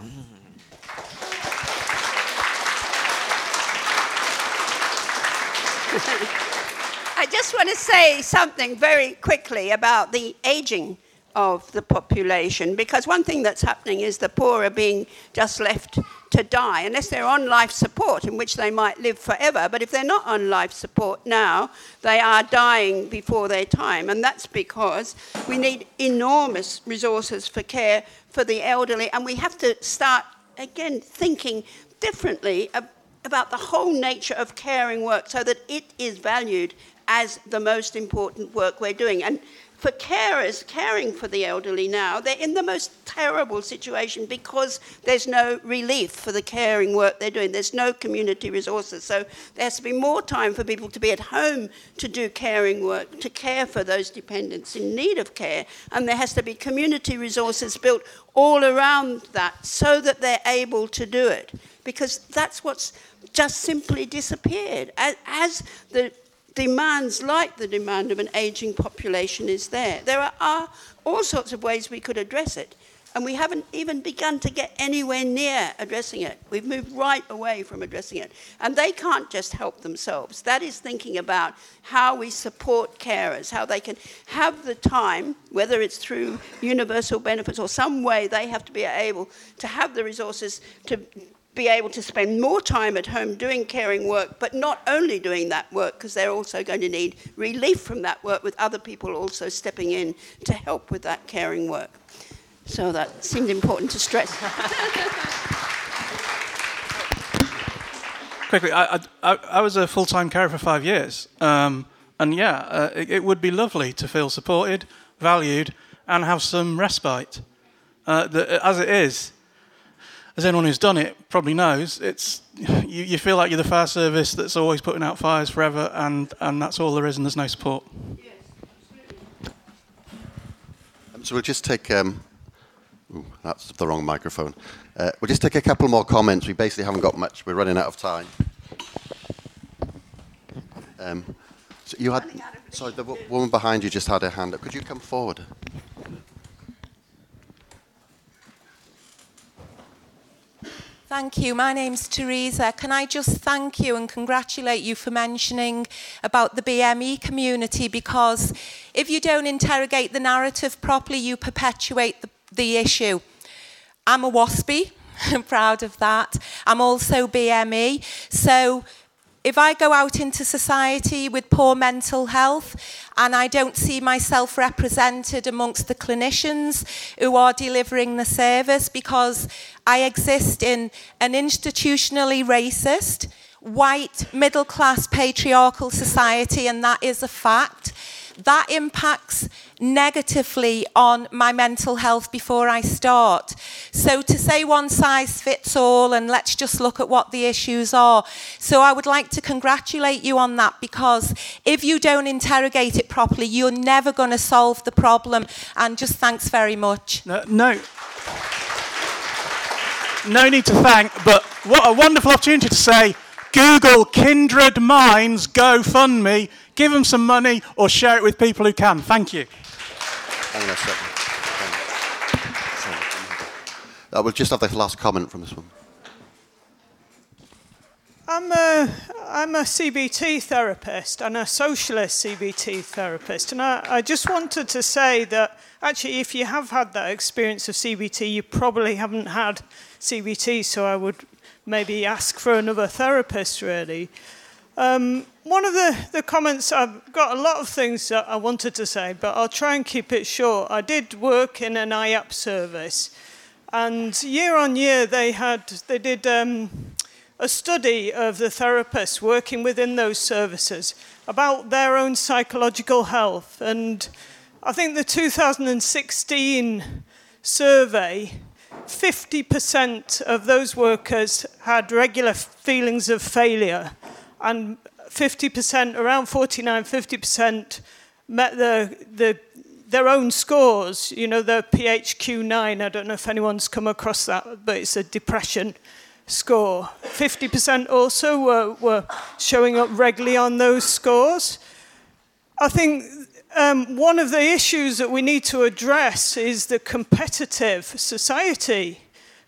I just want to say something very quickly about the aging of the population because one thing that's happening is the poor are being just left to die unless they're on life support in which they might live forever but if they're not on life support now they are dying before their time and that's because we need enormous resources for care for the elderly and we have to start again thinking differently about the whole nature of caring work so that it is valued as the most important work we're doing. And for carers caring for the elderly now, they're in the most terrible situation because there's no relief for the caring work they're doing. There's no community resources. So there has to be more time for people to be at home to do caring work, to care for those dependents in need of care. And there has to be community resources built all around that so that they're able to do it. Because that's what's just simply disappeared. As, as the demands like the demand of an aging population is there. There are, all sorts of ways we could address it. And we haven't even begun to get anywhere near addressing it. We've moved right away from addressing it. And they can't just help themselves. That is thinking about how we support carers, how they can have the time, whether it's through universal benefits or some way they have to be able to have the resources to be able to spend more time at home doing caring work, but not only doing that work, because they're also going to need relief from that work with other people also stepping in to help with that caring work. So that seemed important to stress. Quickly, I, I, I was a full time carer for five years. Um, and yeah, uh, it, it, would be lovely to feel supported, valued, and have some respite. Uh, the, as it is, as anyone who's done it probably knows, it's you, you, feel like you're the fire service that's always putting out fires forever, and, and that's all there is, and there's no support. Um, so we'll just take. Um, ooh, that's the wrong microphone. Uh, we'll just take a couple more comments. We basically haven't got much. We're running out of time. Um, so you had. Sorry, the w- woman behind you just had her hand up. Could you come forward? Thank you. My name's Teresa. Can I just thank you and congratulate you for mentioning about the BME community because if you don't interrogate the narrative properly, you perpetuate the, the issue. I'm a WASPI. I'm proud of that. I'm also BME. So if I go out into society with poor mental health and I don't see myself represented amongst the clinicians who are delivering the service because I exist in an institutionally racist, white, middle class, patriarchal society, and that is a fact that impacts negatively on my mental health before I start. So to say one size fits all and let's just look at what the issues are. So I would like to congratulate you on that because if you don't interrogate it properly, you're never going to solve the problem. And just thanks very much. No. no. No need to thank, but what a wonderful opportunity to say Google Kindred Minds GoFundMe give them some money or share it with people who can. Thank you. I will just have the last comment from this one. I'm a, I'm a CBT therapist and a socialist CBT therapist. And I, I just wanted to say that actually, if you have had that experience of CBT, you probably haven't had CBT. So I would maybe ask for another therapist, really. Um, one of the, the comments, I've got a lot of things that I wanted to say, but I'll try and keep it short. I did work in an IAPT service, and year on year they had they did um, a study of the therapists working within those services about their own psychological health. And I think the 2016 survey 50% of those workers had regular feelings of failure and 50%, around 49, 50% met the, the, their own scores, you know, the PHQ-9. I don't know if anyone's come across that, but it's a depression score. 50% also were, were showing up regularly on those scores. I think um, one of the issues that we need to address is the competitive society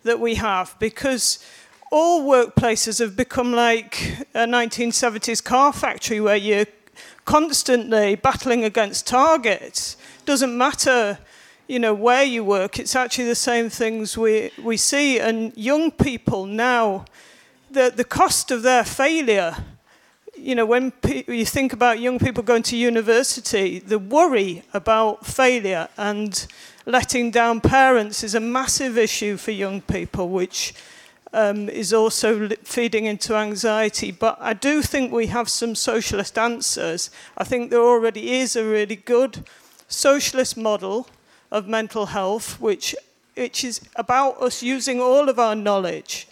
that we have because all workplaces have become like a 1970s car factory where you're constantly battling against targets. Doesn't matter, you know, where you work. It's actually the same things we, we see. And young people now, the, the cost of their failure, you know, when pe- you think about young people going to university, the worry about failure and letting down parents is a massive issue for young people, which um, is also feeding into anxiety. But I do think we have some socialist answers. I think there already is a really good socialist model of mental health, which, which is about us using all of our knowledge.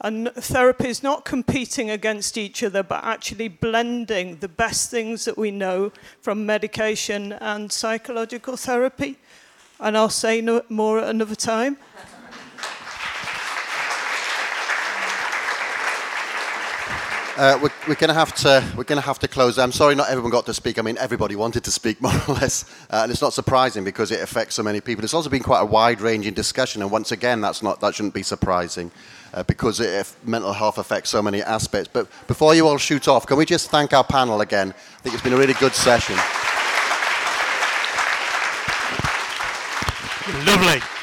And therapy is not competing against each other, but actually blending the best things that we know from medication and psychological therapy. And I'll say no more at another time. Uh, we're, we're going to have to we're going to have to close. I'm sorry, not everyone got to speak. I mean, everybody wanted to speak more or less, uh, and it's not surprising because it affects so many people. It's also been quite a wide-ranging discussion, and once again, that's not that shouldn't be surprising uh, because it, if mental health affects so many aspects. But before you all shoot off, can we just thank our panel again? I think it's been a really good session. Lovely.